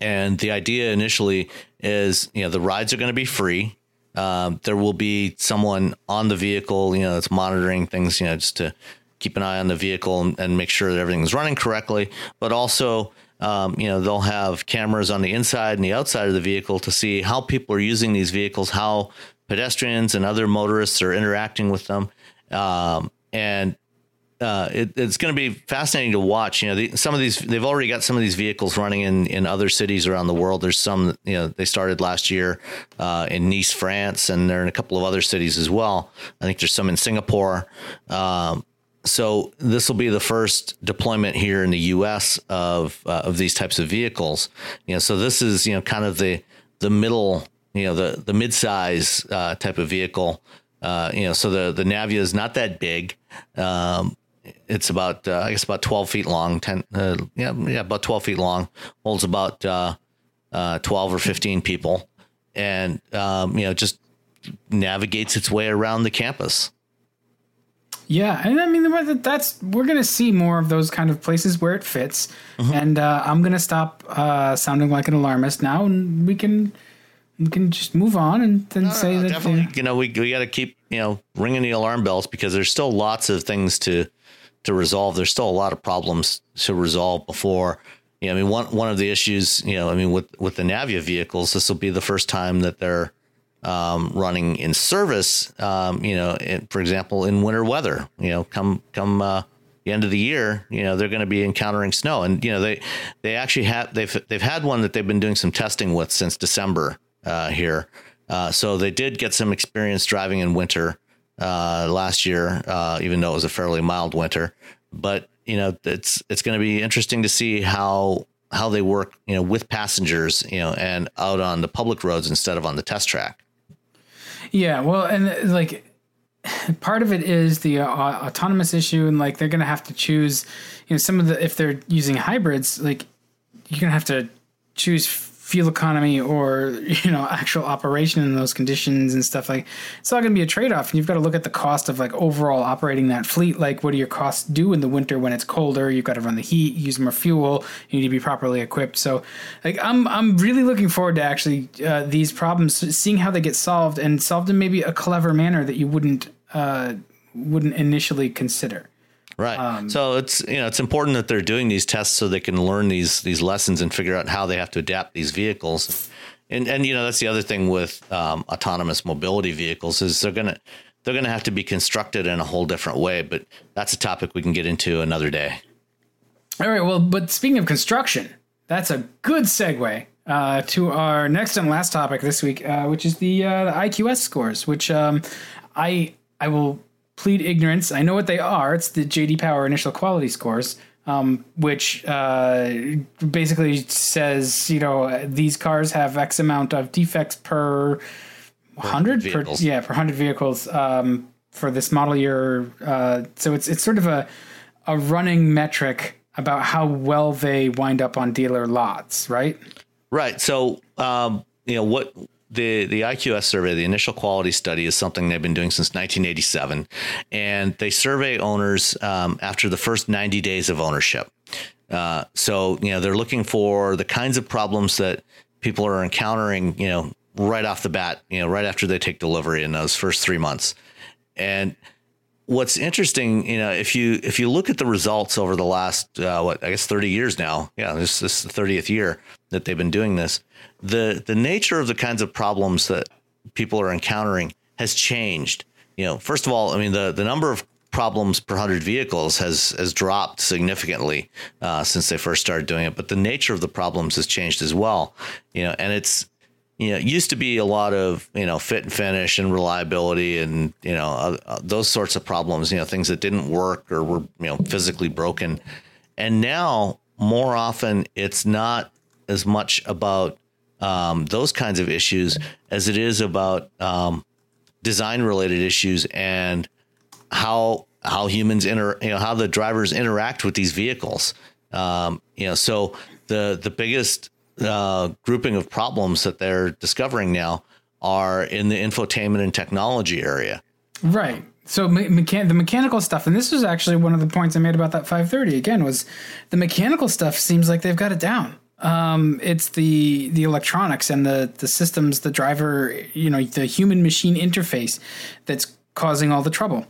And the idea initially is, you know, the rides are going to be free. Um, there will be someone on the vehicle, you know, that's monitoring things, you know, just to keep an eye on the vehicle and, and make sure that everything's running correctly. But also, um, you know, they'll have cameras on the inside and the outside of the vehicle to see how people are using these vehicles, how pedestrians and other motorists are interacting with them. Um, and uh, it, it's going to be fascinating to watch. You know, the, some of these they've already got some of these vehicles running in in other cities around the world. There's some you know they started last year uh, in Nice, France, and they're in a couple of other cities as well. I think there's some in Singapore. Um, so this will be the first deployment here in the U.S. of uh, of these types of vehicles. You know, so this is you know kind of the the middle, you know, the the mid size uh, type of vehicle. Uh, you know, so the the Navya is not that big. Um, it's about uh, I guess about twelve feet long. Ten, uh, yeah, yeah, about twelve feet long. Holds about uh, twelve or fifteen people, and um, you know just navigates its way around the campus. Yeah, and I mean that's we're gonna see more of those kind of places where it fits, mm-hmm. and uh, I'm gonna stop uh, sounding like an alarmist now, and we can we can just move on and then no, say no, that definitely. You know, we we got to keep you know ringing the alarm bells because there's still lots of things to to resolve. There's still a lot of problems to resolve before. You know, I mean, one one of the issues, you know, I mean, with with the Navya vehicles, this will be the first time that they're um, running in service. Um, you know, in, for example, in winter weather. You know, come come uh, the end of the year, you know, they're going to be encountering snow, and you know, they they actually have they've they've had one that they've been doing some testing with since December uh, here. Uh, so they did get some experience driving in winter uh, last year, uh, even though it was a fairly mild winter. But you know, it's it's going to be interesting to see how how they work, you know, with passengers, you know, and out on the public roads instead of on the test track. Yeah, well, and like part of it is the uh, autonomous issue, and like they're to have to choose, you know, some of the if they're using hybrids, like you're to have to choose fuel economy or you know actual operation in those conditions and stuff like it's all going to be a trade-off and you've got to look at the cost of like overall operating that fleet like what do your costs do in the winter when it's colder? You've got to run the heat use more fuel you need to be properly equipped. So like i'm i'm really looking forward to actually uh, these problems seeing how they get solved and solved in maybe a clever manner that you wouldn't uh, wouldn't initially consider Right. Um, so it's you know it's important that they're doing these tests so they can learn these these lessons and figure out how they have to adapt these vehicles. And and you know that's the other thing with um, autonomous mobility vehicles is they're gonna they're gonna have to be constructed in a whole different way. But that's a topic we can get into another day. All right. Well, but speaking of construction, that's a good segue uh, to our next and last topic this week, uh, which is the, uh, the IQS scores, which um, I I will plead ignorance. I know what they are. It's the JD Power initial quality scores, um, which uh, basically says, you know, these cars have X amount of defects per, hundred, per, yeah, per hundred vehicles um, for this model year. Uh, so it's it's sort of a a running metric about how well they wind up on dealer lots, right? Right. So, um, you know, what the the IQS survey, the initial quality study, is something they've been doing since 1987, and they survey owners um, after the first 90 days of ownership. Uh, so you know they're looking for the kinds of problems that people are encountering, you know, right off the bat, you know, right after they take delivery in those first three months, and what's interesting, you know, if you if you look at the results over the last uh, what I guess 30 years now, yeah, this, this is the 30th year that they've been doing this. The the nature of the kinds of problems that people are encountering has changed. You know, first of all, I mean the the number of problems per hundred vehicles has has dropped significantly uh, since they first started doing it, but the nature of the problems has changed as well. You know, and it's you know, it used to be a lot of, you know, fit and finish and reliability and, you know, uh, uh, those sorts of problems, you know, things that didn't work or were, you know, physically broken. And now more often it's not as much about um, those kinds of issues as it is about um, design related issues and how, how humans inter, you know, how the drivers interact with these vehicles. Um, you know, so the, the biggest, uh, grouping of problems that they're discovering now are in the infotainment and technology area. Right. So me- mechan- the mechanical stuff, and this was actually one of the points I made about that 530 again, was the mechanical stuff seems like they've got it down. Um, it's the the electronics and the the systems, the driver, you know, the human machine interface that's causing all the trouble.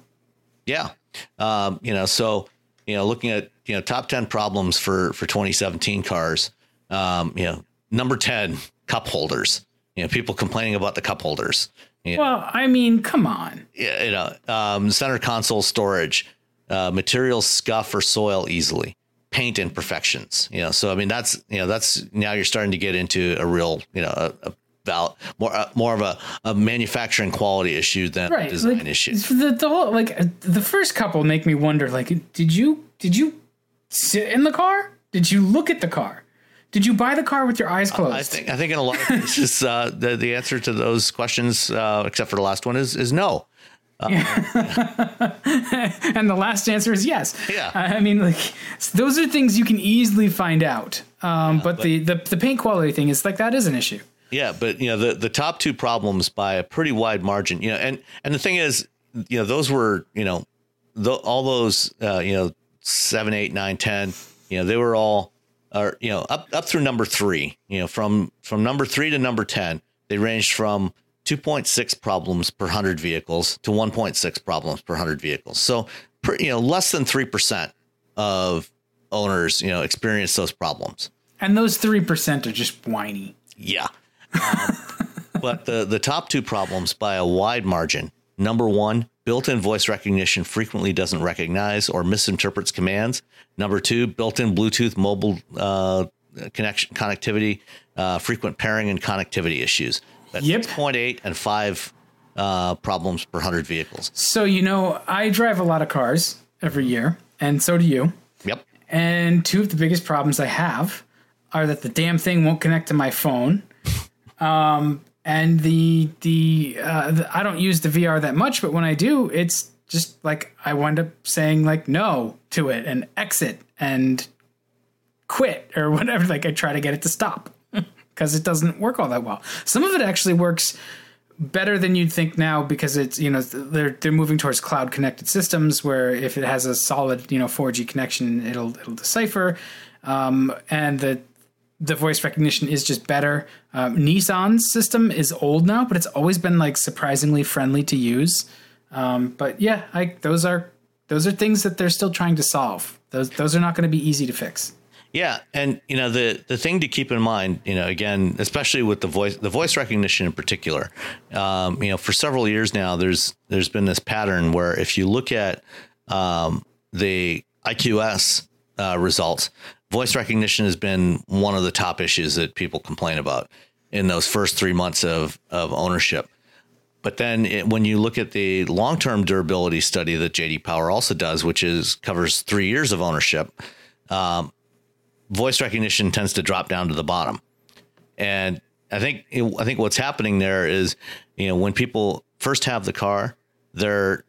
Yeah. Um, you know, so you know, looking at you know top ten problems for for 2017 cars, um, you know, number 10, cup holders. You know, people complaining about the cup holders. You know, well, I mean, come on. You know, um, center console storage, uh, materials scuff or soil easily, paint imperfections. You know, so I mean, that's you know, that's now you're starting to get into a real, you know, a, a val- more uh, more of a, a manufacturing quality issue than right. a design like, issue. The, the whole like the first couple make me wonder. Like, did you did you sit in the car? Did you look at the car? Did you buy the car with your eyes closed? Uh, I think I think in a lot of cases uh, the the answer to those questions, uh, except for the last one, is is no. And the last answer is yes. Yeah. I mean, like those are things you can easily find out. Um, yeah, but, but the, the the paint quality thing is like that is an issue. Yeah, but you know the the top two problems by a pretty wide margin. You know, and and the thing is, you know, those were you know, the, all those uh, you know seven, eight, nine, ten. You know, they were all or you know up up through number three. You know from from number three to number ten, they ranged from 2.6 problems per hundred vehicles to 1.6 problems per hundred vehicles. So you know less than three percent of owners you know experience those problems. And those three percent are just whiny. Yeah. Um, but the the top two problems by a wide margin. Number one, built-in voice recognition frequently doesn't recognize or misinterprets commands. Number two, built-in Bluetooth mobile uh, connection connectivity, uh, frequent pairing and connectivity issues. That's yep. 6.8 and five uh, problems per hundred vehicles. So you know, I drive a lot of cars every year, and so do you. Yep. And two of the biggest problems I have are that the damn thing won't connect to my phone. Um, and the the, uh, the I don't use the VR that much, but when I do, it's just like I wind up saying like no to it and exit and quit or whatever. Like I try to get it to stop because it doesn't work all that well. Some of it actually works better than you'd think now because it's you know they're they're moving towards cloud connected systems where if it has a solid you know 4G connection it'll it'll decipher um, and the the voice recognition is just better. Um, Nissan's system is old now, but it's always been like surprisingly friendly to use. Um, but yeah, I, those are those are things that they're still trying to solve. Those those are not going to be easy to fix. Yeah, and you know the the thing to keep in mind, you know, again, especially with the voice the voice recognition in particular, um, you know, for several years now, there's there's been this pattern where if you look at um, the IQS uh, results, voice recognition has been one of the top issues that people complain about in those first three months of, of ownership. But then it, when you look at the long term durability study that JD Power also does, which is covers three years of ownership, um, voice recognition tends to drop down to the bottom. And I think I think what's happening there is, you know, when people first have the car, they're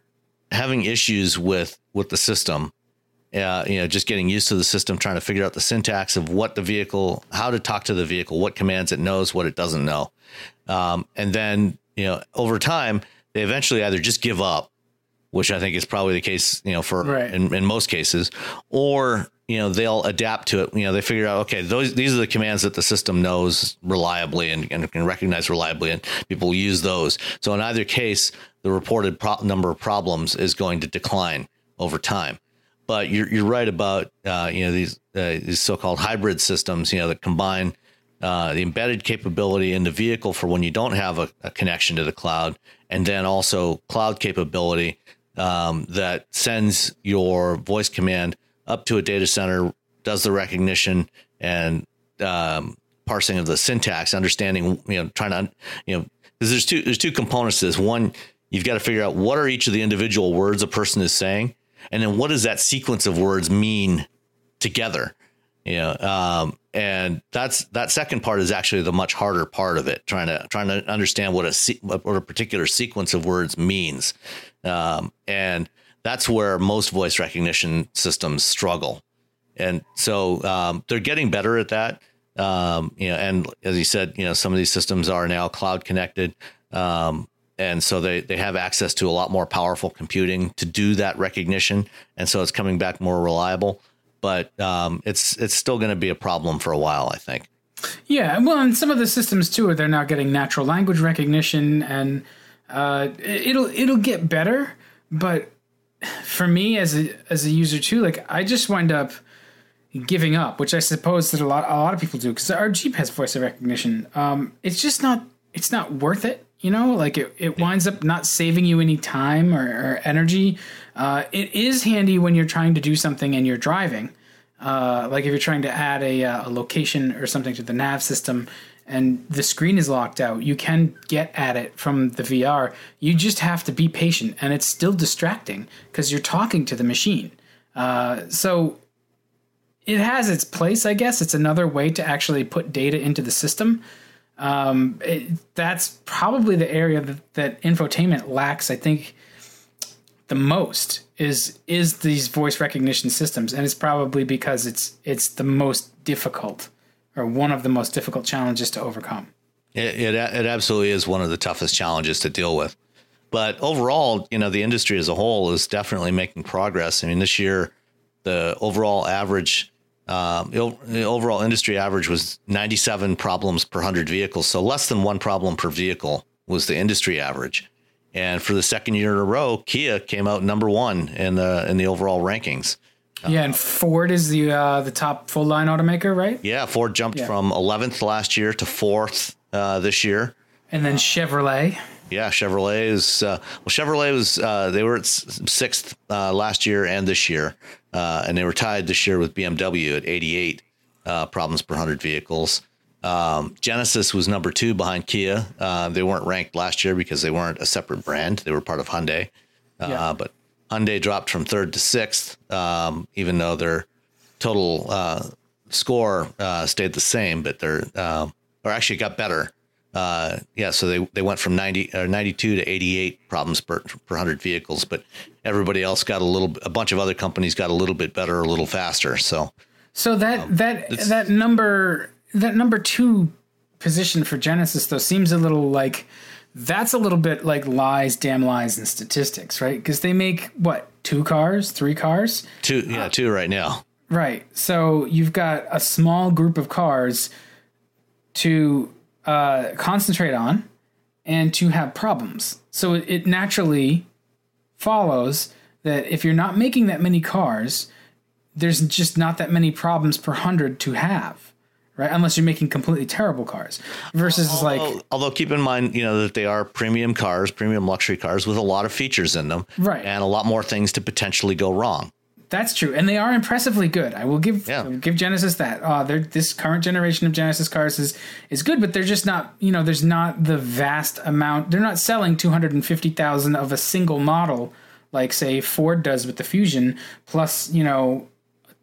having issues with with the system uh, you know, just getting used to the system, trying to figure out the syntax of what the vehicle, how to talk to the vehicle, what commands it knows, what it doesn't know. Um, and then, you know, over time, they eventually either just give up, which I think is probably the case, you know, for right. in, in most cases, or you know they'll adapt to it. You know they figure out okay those these are the commands that the system knows reliably and, and can recognize reliably, and people use those. So in either case, the reported pro- number of problems is going to decline over time. But you're you're right about uh, you know these uh, these so-called hybrid systems. You know that combine uh, the embedded capability in the vehicle for when you don't have a, a connection to the cloud, and then also cloud capability um, that sends your voice command up to a data center, does the recognition and um, parsing of the syntax, understanding, you know, trying to, you know, because there's two there's two components to this. One, you've got to figure out what are each of the individual words a person is saying, and then what does that sequence of words mean together. You know, um, and that's that second part is actually the much harder part of it. Trying to trying to understand what a what a particular sequence of words means, um, and that's where most voice recognition systems struggle. And so um, they're getting better at that. Um, you know, and as you said, you know, some of these systems are now cloud connected. Um, and so they, they have access to a lot more powerful computing to do that recognition. And so it's coming back more reliable, but um, it's, it's still going to be a problem for a while, I think. Yeah. Well, and some of the systems too, they're now getting natural language recognition and uh, it'll, it'll get better, but for me as a as a user too, like I just wind up giving up, which I suppose that a lot a lot of people do because our Jeep has voice recognition. Um, it's just not it's not worth it. You know, like it, it winds up not saving you any time or, or energy. Uh, it is handy when you're trying to do something and you're driving. Uh, like if you're trying to add a, uh, a location or something to the nav system and the screen is locked out, you can get at it from the VR. You just have to be patient, and it's still distracting because you're talking to the machine. Uh, so it has its place, I guess. It's another way to actually put data into the system. Um, it, that's probably the area that, that infotainment lacks. I think the most is is these voice recognition systems, and it's probably because it's it's the most difficult or one of the most difficult challenges to overcome. It, it, it absolutely is one of the toughest challenges to deal with. But overall, you know, the industry as a whole is definitely making progress. I mean, this year, the overall average, um, the overall industry average was 97 problems per 100 vehicles. So less than one problem per vehicle was the industry average. And for the second year in a row, Kia came out number one in the in the overall rankings. Yeah, and Ford is the uh, the top full line automaker, right? Yeah, Ford jumped yeah. from 11th last year to fourth uh, this year, and then Chevrolet. Yeah, Chevrolet is uh, well. Chevrolet was uh, they were at sixth uh, last year and this year, uh, and they were tied this year with BMW at 88 problems per hundred vehicles. Um, Genesis was number two behind Kia. they weren't ranked last year because they weren't a separate brand; they were part of Hyundai. Yeah. But Hyundai dropped from third to sixth, um, even though their total uh, score uh, stayed the same, but they're uh, or actually got better. Uh, yeah, so they, they went from 90 or uh, 92 to 88 problems per, per 100 vehicles, but everybody else got a little, a bunch of other companies got a little bit better, a little faster. So, so that um, that that number that number two position for Genesis though seems a little like that's a little bit like lies, damn lies, and statistics, right? Because they make what two cars, three cars, two, yeah, uh, two right now. Right. So you've got a small group of cars to uh, concentrate on and to have problems. So it naturally follows that if you're not making that many cars, there's just not that many problems per hundred to have right? Unless you're making completely terrible cars versus although, like. Although keep in mind, you know that they are premium cars, premium luxury cars with a lot of features in them, right? And a lot more things to potentially go wrong. That's true, and they are impressively good. I will give yeah. give Genesis that. Uh, this current generation of Genesis cars is is good, but they're just not. You know, there's not the vast amount. They're not selling two hundred and fifty thousand of a single model like say Ford does with the Fusion. Plus, you know,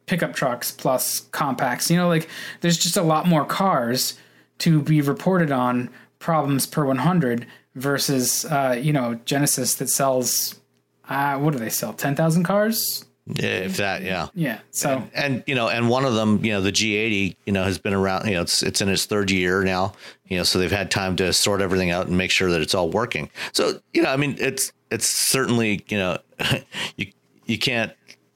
pickup trucks plus compacts. You know, like there's just a lot more cars to be reported on problems per 100 versus uh, you know Genesis that sells uh, what do they sell 10,000 cars? Yeah, if that, yeah, yeah. So and, and, you know, and one of them, you know, the G80, you know, has been around. You know, it's it's in its third year now. You know, so they've had time to sort everything out and make sure that it's all working. So you know, I mean, it's it's certainly you know, you you can't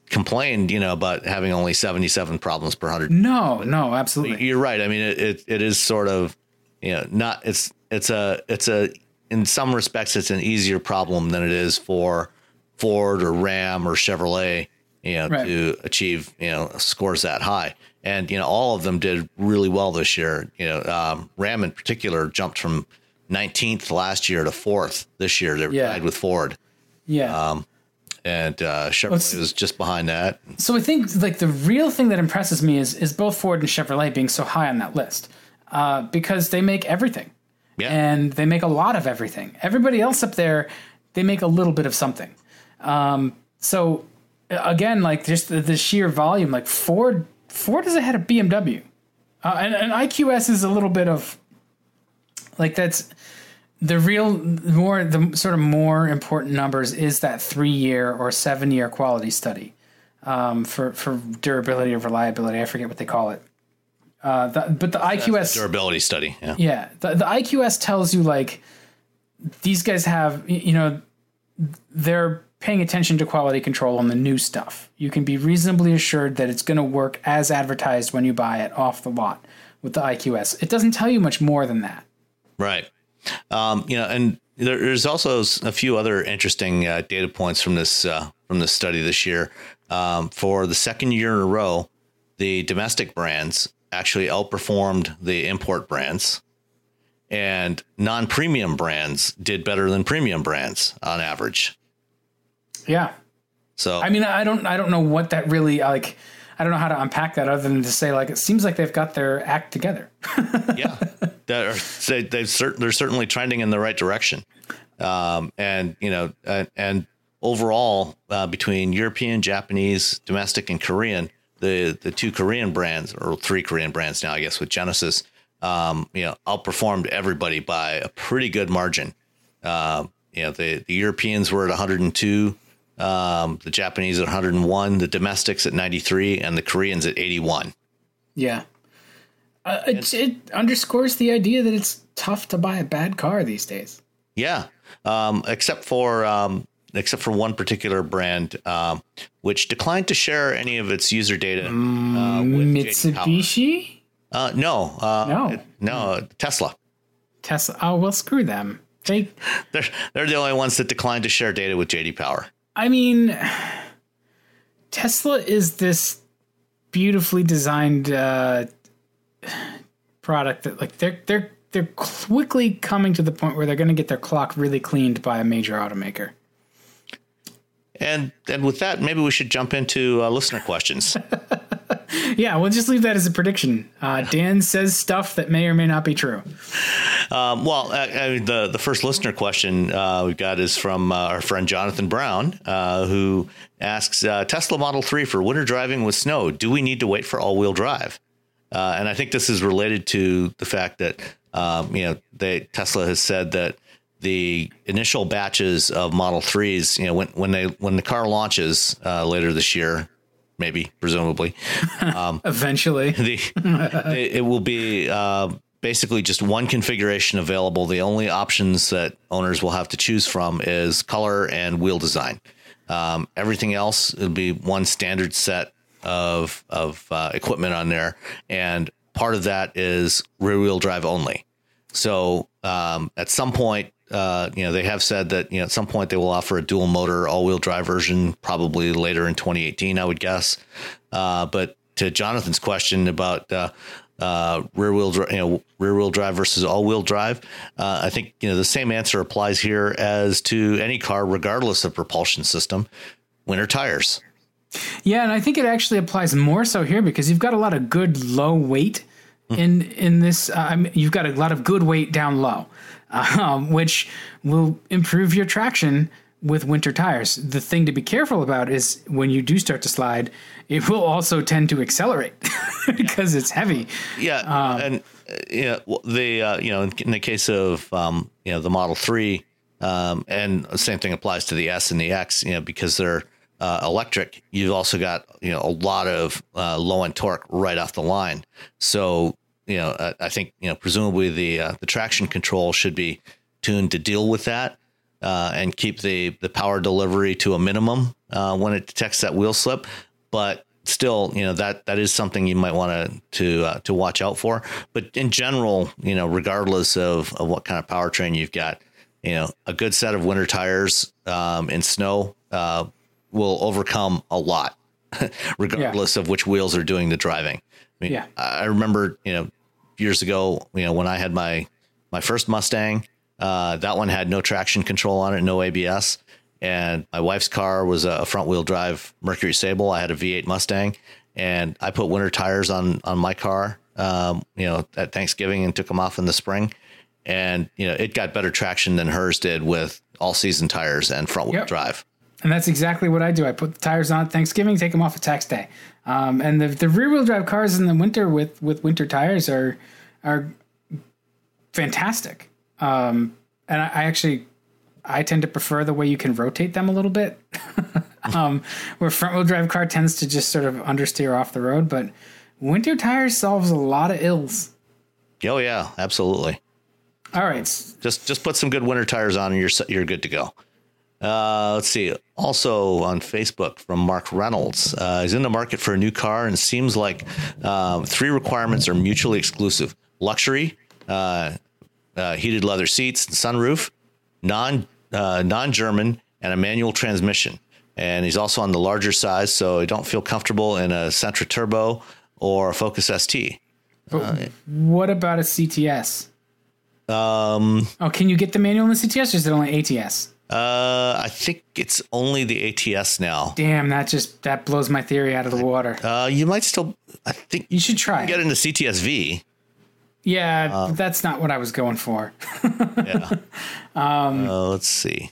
complained, you know, about having only 77 problems per hundred. No, no, absolutely. You're right. I mean, it, it, it is sort of, you know, not, it's, it's a, it's a, in some respects, it's an easier problem than it is for Ford or Ram or Chevrolet, you know, Right. to achieve, you know, scores that high. And, you know, all of them did really well this year. You know, um, Ram in particular jumped from 19th last year to fourth this year. They're Yeah. tied with Ford. Yeah. And uh, Chevrolet was just behind that. So I think like the real thing that impresses me is is both Ford and Chevrolet being so high on that list, uh, because they make everything Yeah. and they make a lot of everything. Everybody else up there, they make a little bit of something. Um, so again, like just the, the sheer volume, like Ford Ford is ahead of BMW, uh, and, and IQS is a little bit of like that's the real more the sort of more important numbers is that three year or seven year quality study um, for for durability or reliability. I forget what they call it. Uh, the, but the IQS durability study. Yeah. yeah, the, the IQS tells you like these guys have you know they're paying attention to quality control on the new stuff. You can be reasonably assured that it's going to work as advertised when you buy it off the lot with the IQS. It doesn't tell you much more than that. Right. Um, you know, and there, there's also a few other interesting uh, data points from this uh, from this study this year. Um, for the second year in a row, the domestic brands actually outperformed the import brands, and non-premium brands did better than premium brands on average. Yeah. So I mean, I don't, I don't know what that really like. I don't know how to unpack that other than to say like it seems like they've got their act together. yeah, are, they, they've cer- they're certainly trending in the right direction. Um, and you know, and, and overall, uh, between European, Japanese, domestic, and Korean, the the two Korean brands or three Korean brands now, I guess, with Genesis, um, you know, outperformed everybody by a pretty good margin. Um, you know, the the Europeans were at 102. Um, the Japanese at 101, the domestics at 93, and the Koreans at 81. Yeah. Uh, it, it underscores the idea that it's tough to buy a bad car these days. Yeah, um, except for um, except for one particular brand, um, which declined to share any of its user data. Uh, with Mitsubishi, Uh, no, uh, No. no, Tesla. Tesla. Oh well, screw them. They, They're they're the only ones that declined to share data with JD Power. I mean, Tesla is this beautifully designed uh, product that like they're they're they're quickly coming to the point where they're going to get their clock really cleaned by a major automaker. And and with that, maybe we should jump into uh, listener questions. Yeah, we'll just leave that as a prediction. Uh, Dan says stuff that may or may not be true. Um, well, uh, I mean, the the first listener question uh, we've got is from uh, our friend Jonathan Brown, uh, who asks uh, Tesla Model Three for winter driving with snow. Do we need to wait for all wheel drive? Uh, and I think this is related to the fact that um, you know they Tesla has said that the initial batches of Model Threes, you know, when when they when the car launches uh, later this year, maybe presumably, Eventually, the it, it will be uh, basically just one configuration available. The only options that owners will have to choose from is color and wheel design. Um, everything else will be one standard set of of uh, equipment on there, and part of that is rear wheel drive only. So um, at some point, uh, you know, they have said that you know at some point they will offer a dual motor all wheel drive version, probably later in 2018, I would guess. Uh, but to Jonathan's question about uh, uh, rear wheel, you know, rear wheel drive versus all wheel drive, uh, I think you know the same answer applies here as to any car, regardless of propulsion system. Winter tires. yeah, and I think it actually applies more so here because you've got a lot of good low weight in in this. I mean, you've got a lot of good weight down low, um, which will improve your traction with winter tires. The thing to be careful about is when you do start to slide, it will also tend to accelerate because it's heavy. Yeah, and uh, yeah, well, the uh, you know in, in the case of um, you know the Model Three, um, and the same thing applies to the S and the X. You know because they're uh, electric, you've also got you know a lot of uh, low end torque right off the line. So you know I, I think you know presumably the uh, the traction control should be tuned to deal with that. Uh, and keep the, the power delivery to a minimum uh, when it detects that wheel slip. but still, you know that that is something you might want to to uh, to watch out for. But in general, you know, regardless of, of what kind of powertrain you've got, you know, a good set of winter tires um, in snow uh, will overcome a lot, regardless yeah. of which wheels are doing the driving. I mean, yeah. I remember, you know, years ago, you know, when I had my my first Mustang, uh, that one had no traction control on it, no ABS. And my wife's car was a front wheel drive Mercury Sable. I had a V8 Mustang, and I put winter tires on on my car, um, you know, at Thanksgiving and took them off in the spring. And you know, it got better traction than hers did with all season tires and front wheel yep. drive. And that's exactly what I do. I put the tires on Thanksgiving, take them off at tax day. Um, and the, the rear wheel drive cars in the winter with, with winter tires are are fantastic. Um, and I, I, actually I tend to prefer the way you can rotate them a little bit. um, where front wheel drive car tends to just sort of understeer off the road, but winter tires solves a lot of ills. Oh yeah, absolutely. All right. Just just put some good winter tires on and you're you're good to go. Uh, let's see. Also on Facebook from Mark Reynolds. Uh, he's in the market for a new car and seems like um, three requirements are mutually exclusive: luxury, uh, uh heated leather seats, and sunroof, non uh, non German, and a manual transmission. And he's also on the larger size, so I don't feel comfortable in a Sentra Turbo or a Focus ST. what about a CTS? Um, oh, can you get the manual in the CTS, or is it only ATS? Uh, I think it's only the ATS now. Damn, that just that blows my theory out of the water. Uh, you might still. I think you should try. Get into CTSV. Yeah, uh, that's not what I was going for. yeah. Um, uh, let's see.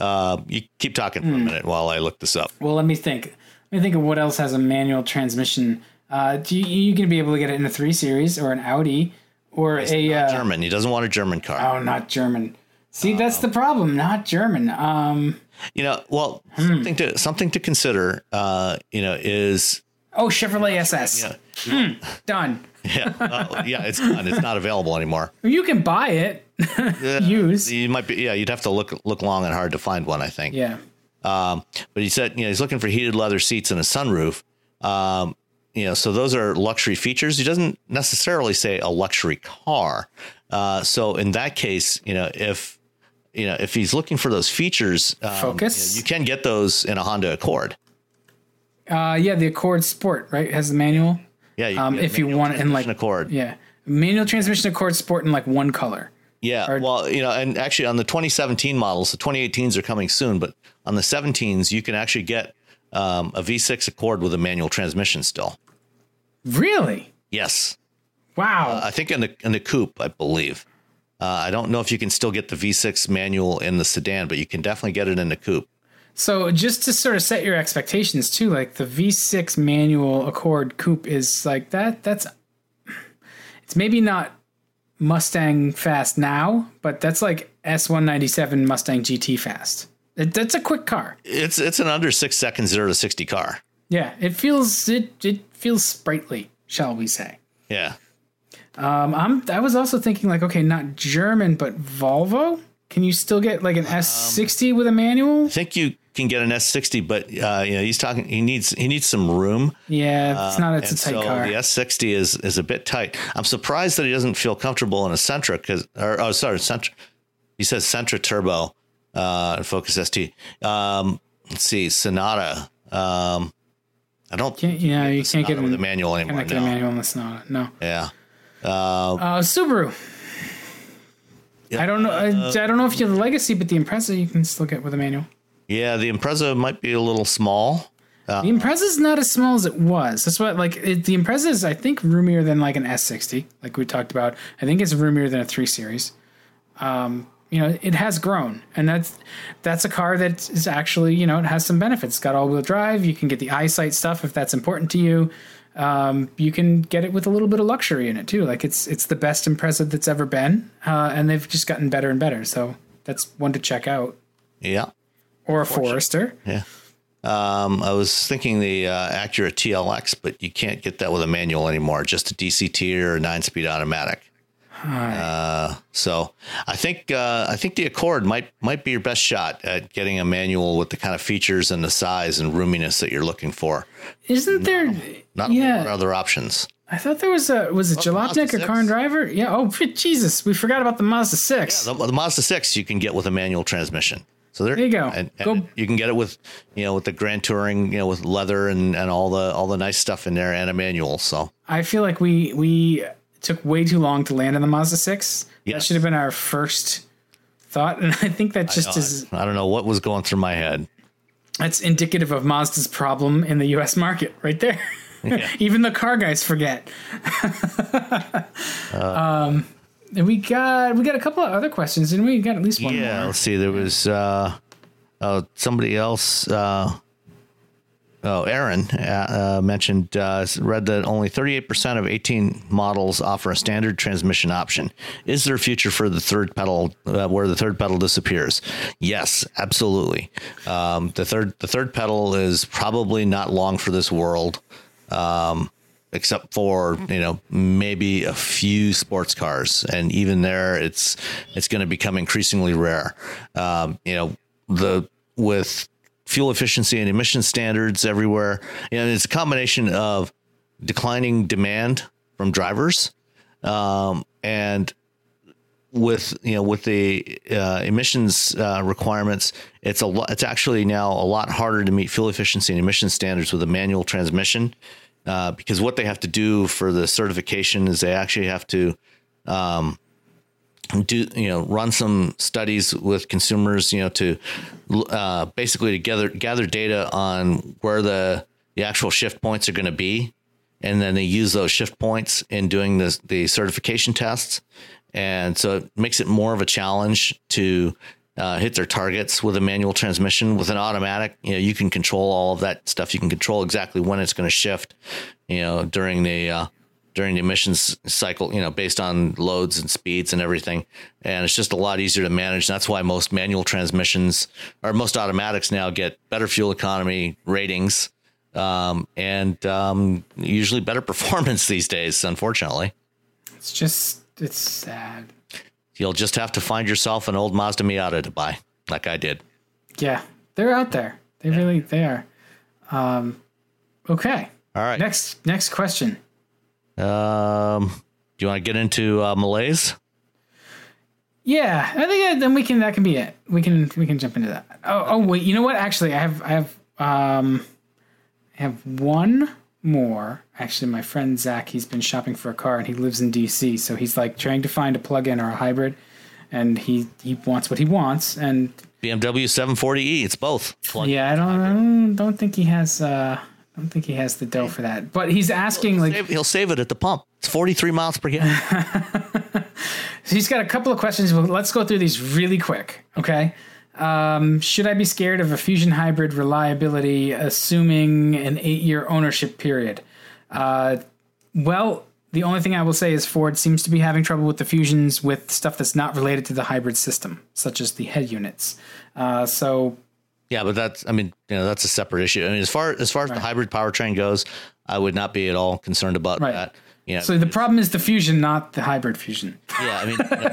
Uh, you keep talking for hmm. a minute while I look this up. Well, let me think. Let me think of what else has a manual transmission. Uh, do you, you going to be able to get it in a three series or an Audi or it's a uh, German? He doesn't want a German car. Oh, not German. See, that's the problem. Not German. Um, you know, well, hmm. something to something to consider. Uh, you know, is oh Chevrolet SS. Yeah. Mm, done. yeah, uh, yeah, it's done. It's not available anymore. You can buy it. yeah, Use. You might be. Yeah, you'd have to look look long and hard to find one. I think. Yeah. Um, but he said, you know, he's looking for heated leather seats and a sunroof. Um, you know, so those are luxury features. He doesn't necessarily say a luxury car. Uh, so in that case, you know, if you know, if he's looking for those features, um, focus, you, know, you, can get those in a Honda Accord. Uh, yeah, the Accord Sport, right? Has the manual. Yeah, you um, if you want it in like Accord. Yeah, manual transmission Accord Sport in like one color. Yeah, or, well, you know, and actually on the 2017 models, the 2018s are coming soon, but on the 17s, you can actually get um, a V6 Accord with a manual transmission still. Really? Yes. Wow. Uh, I think in the in the coupe, I believe. Uh, I don't know if you can still get the V6 manual in the sedan, but you can definitely get it in the coupe. So just to sort of set your expectations too, like the V6 manual Accord coupe is like that. That's it's maybe not Mustang fast now, but that's like S197 Mustang GT fast. It, that's a quick car. It's it's an under six seconds zero to sixty car. Yeah, it feels it it feels sprightly, shall we say? Yeah. Um, I'm. I was also thinking like, okay, not German, but Volvo. Can you still get like an um, S60 with a manual? I think you can get an S60, but uh, you know he's talking. He needs he needs some room. Yeah, it's not. It's uh, a tight so car. The S60 is is a bit tight. I'm surprised that he doesn't feel comfortable in a Sentra because, or oh, sorry, Sentra. He says Sentra Turbo, uh, Focus ST. Um, let's see, Sonata. Um, I don't. Can't, yeah, you can't get with the manual anymore. Can't get no. a manual in the Sonata. No. Yeah. Uh, uh, Subaru. I don't know. I, I, don't know if you have the legacy, but the Impreza you can still get with a manual. Yeah, the Impreza might be a little small. Uh, the Impreza is not as small as it was. That's what like it, the Impreza is I think roomier than like an S60, like we talked about. I think it's roomier than a three series. Um, you know, it has grown, and that's that's a car that is actually you know it has some benefits. It's got all wheel drive. You can get the eyesight stuff if that's important to you um, you can get it with a little bit of luxury in it too. Like it's it's the best Impreza that's ever been, uh, and they've just gotten better and better. So that's one to check out. Yeah. Or a Forester. Yeah. Um, I was thinking the uh, Acura TLX, but you can't get that with a manual anymore. Just a DCT or a nine-speed automatic. Uh, so I think uh, I think the Accord might might be your best shot at getting a manual with the kind of features and the size and roominess that you're looking for. Isn't there? Not yeah, other options. I thought there was a was it Oh, Jalopnik or 6? Car and Driver? Yeah. Oh Jesus, we forgot about the Mazda Six. The, the Mazda six you can get with a manual transmission. So there, There you go. And, and Go- you can get it with you know with the Grand Touring, you know, with leather and, and all the all the nice stuff in there and a manual. So I feel like we we took way too long to land on the Mazda Six. That should have been our first thought, and I think that just is I don't know what was going through my head. that's indicative of Mazda's problem in the U.S. market, right there. Even the car guys forget. um, and we got we got a couple of other questions, and we got at least one yeah, more. let's see. There was uh, uh, somebody else. Uh, oh, Aaron uh, uh, mentioned uh, read that only 38% of 18 models offer a standard transmission option. Is there a future for the third pedal uh, where the third pedal disappears? Yes, absolutely. Um, the third the third pedal is probably not long for this world. Um, except for you know maybe a few sports cars and even there it's it's going to become increasingly rare um, you know the with fuel efficiency and emission standards everywhere and it's a combination of declining demand from drivers um, and with you know with the uh, emissions uh, requirements, it's a lot. It's actually now a lot harder to meet fuel efficiency and emission standards with a manual transmission, uh, because what they have to do for the certification is they actually have to um, do you know run some studies with consumers, you know, to uh, basically to gather gather data on where the the actual shift points are going to be, and then they use those shift points in doing the the certification tests, and so it makes it more of a challenge to uh, hit their targets with a manual transmission. With an automatic, you know, you can control all of that stuff. You can control exactly when it's going to shift, you know, during the uh, during the emissions cycle, you know, based on loads and speeds and everything. And it's just a lot easier to manage. That's why most manual transmissions or most automatics now get better fuel economy ratings um, and um, usually better performance these days, unfortunately. It's just it's sad. You'll just have to find yourself an old Mazda Miata to buy, like I did. Yeah, they're out there. They really they are. Um, okay. All right. Next next question. Um, do you want to get into uh, malaise? Yeah, I think then we can. That can be it. We can we can jump into that. Oh oh wait, you know what? Actually, I have I have um, I have one more. Actually, my friend Zach, he's been shopping for a car and he lives in DC, so he's like trying to find a plug-in or a hybrid, and he he wants what he wants. And BMW 740e. It's both. Plug- yeah, I don't I don't, don't think he has. uh I don't think he has the dough for that. But he's asking like Save- he'll save it at the pump. It's 43 miles per gallon. He's got a couple of questions. but Let's go through these really quick. Okay. Um, should I be scared of a fusion hybrid reliability, assuming an eight year ownership period? Uh, well, the only thing I will say is Ford seems to be having trouble with the fusions with stuff that's not related to the hybrid system, such as the head units. Uh, so Yeah, but that's I mean, you know, that's a separate issue. I mean, as far as far as the hybrid powertrain goes, I would not be at all concerned about Right. that. You know, So the problem is the fusion, not the hybrid fusion. yeah, I mean, you know,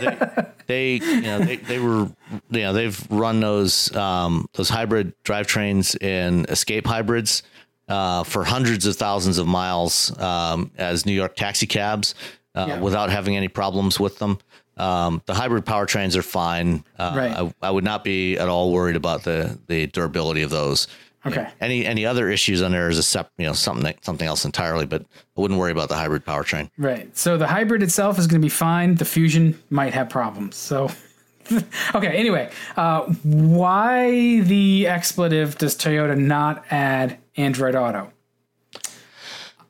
they, they, you know, they, they were, you know, they've run those um, those hybrid drivetrains in escape hybrids uh, for hundreds of thousands of miles um, as New York taxi cabs uh, Yeah. without having any problems with them. Um, the hybrid powertrains are fine. Uh, Right. I, I would not be at all worried about the the durability of those. Okay. Any any other issues on there is a sep, you know something that- something else entirely, but I wouldn't worry about the hybrid powertrain. Right. So the hybrid itself is going to be fine. The fusion might have problems. So, okay. Anyway, uh, why the expletive does Toyota not add Android Auto?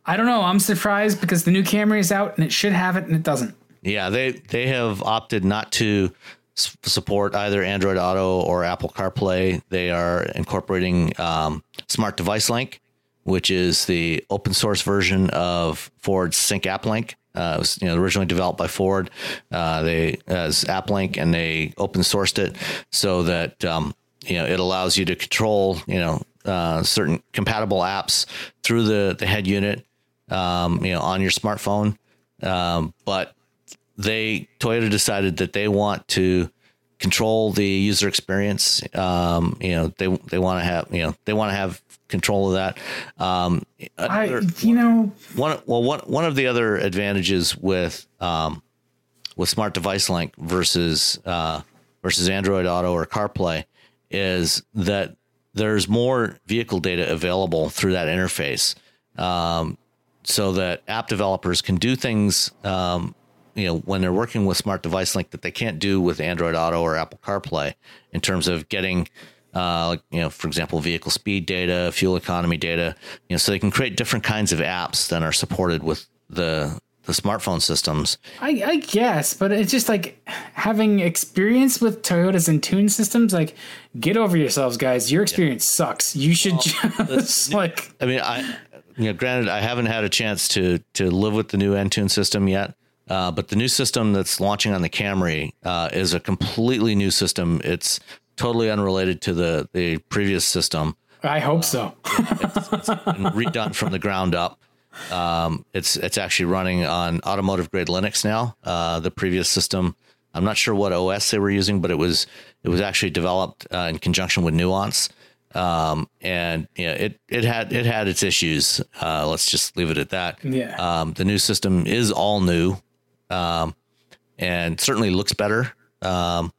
I don't know. I'm surprised because the new Camry is out and it should have it and it doesn't. Yeah, they they have opted not to support either Android Auto or Apple CarPlay. They are incorporating um, Smart Device Link, which is the open source version of Ford's Sync App Link. Uh, it was you know originally developed by Ford. Uh, they as App Link and they open sourced it so that um, you know it allows you to control you know uh, certain compatible apps through the the head unit um, you know on your smartphone. Um, but they Toyota decided that they want to control the user experience. Um, you know, they they want to have you know they want to have control of that. Um, I, you know, one well one one of the other advantages with um, with smart device link versus uh, versus Android Auto or CarPlay is that there's more vehicle data available through that interface, um, so that app developers can do things. Um, you know, when they're working with smart device link that they can't do with Android Auto or Apple CarPlay in terms of getting uh, you know, for example, vehicle speed data, fuel economy data, you know, so they can create different kinds of apps that are supported with the the smartphone systems. I, I guess, but it's just like having experience with Toyotas Entune systems. Like, get over yourselves, guys. Your experience sucks. You should just like. I mean, I, you know, granted, I haven't had a chance to to live with the new Entune system yet, uh, but the new system that's launching on the Camry uh, is a completely new system. It's totally unrelated to the the previous system. I hope so. and redone from the ground up. Um, it's it's actually running on automotive grade Linux now. Uh, the previous system, I'm not sure what OS they were using, but it was it was actually developed uh, in conjunction with Nuance. Um, and you know, it it had it had its issues. Uh, let's just leave it at that. Yeah. Um, the new system is all new, um, and certainly looks better. Um,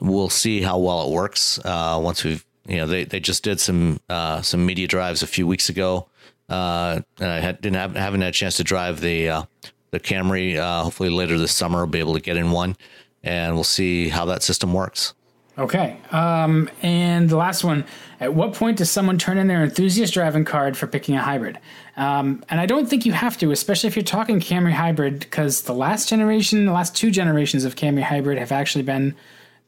we'll see how well it works uh, once we've you know they, they just did some uh, some media drives a few weeks ago. Uh, and I had, didn't have haven't had a chance to drive the uh, the Camry. Uh, hopefully later this summer I'll be able to get in one, and we'll see how that system works. Okay. Um, and the last one at what point does someone turn in their enthusiast driving card for picking a hybrid? Um, and I don't think you have to, especially if you're talking Camry hybrid, because the last generation, the last two generations of Camry hybrid have actually been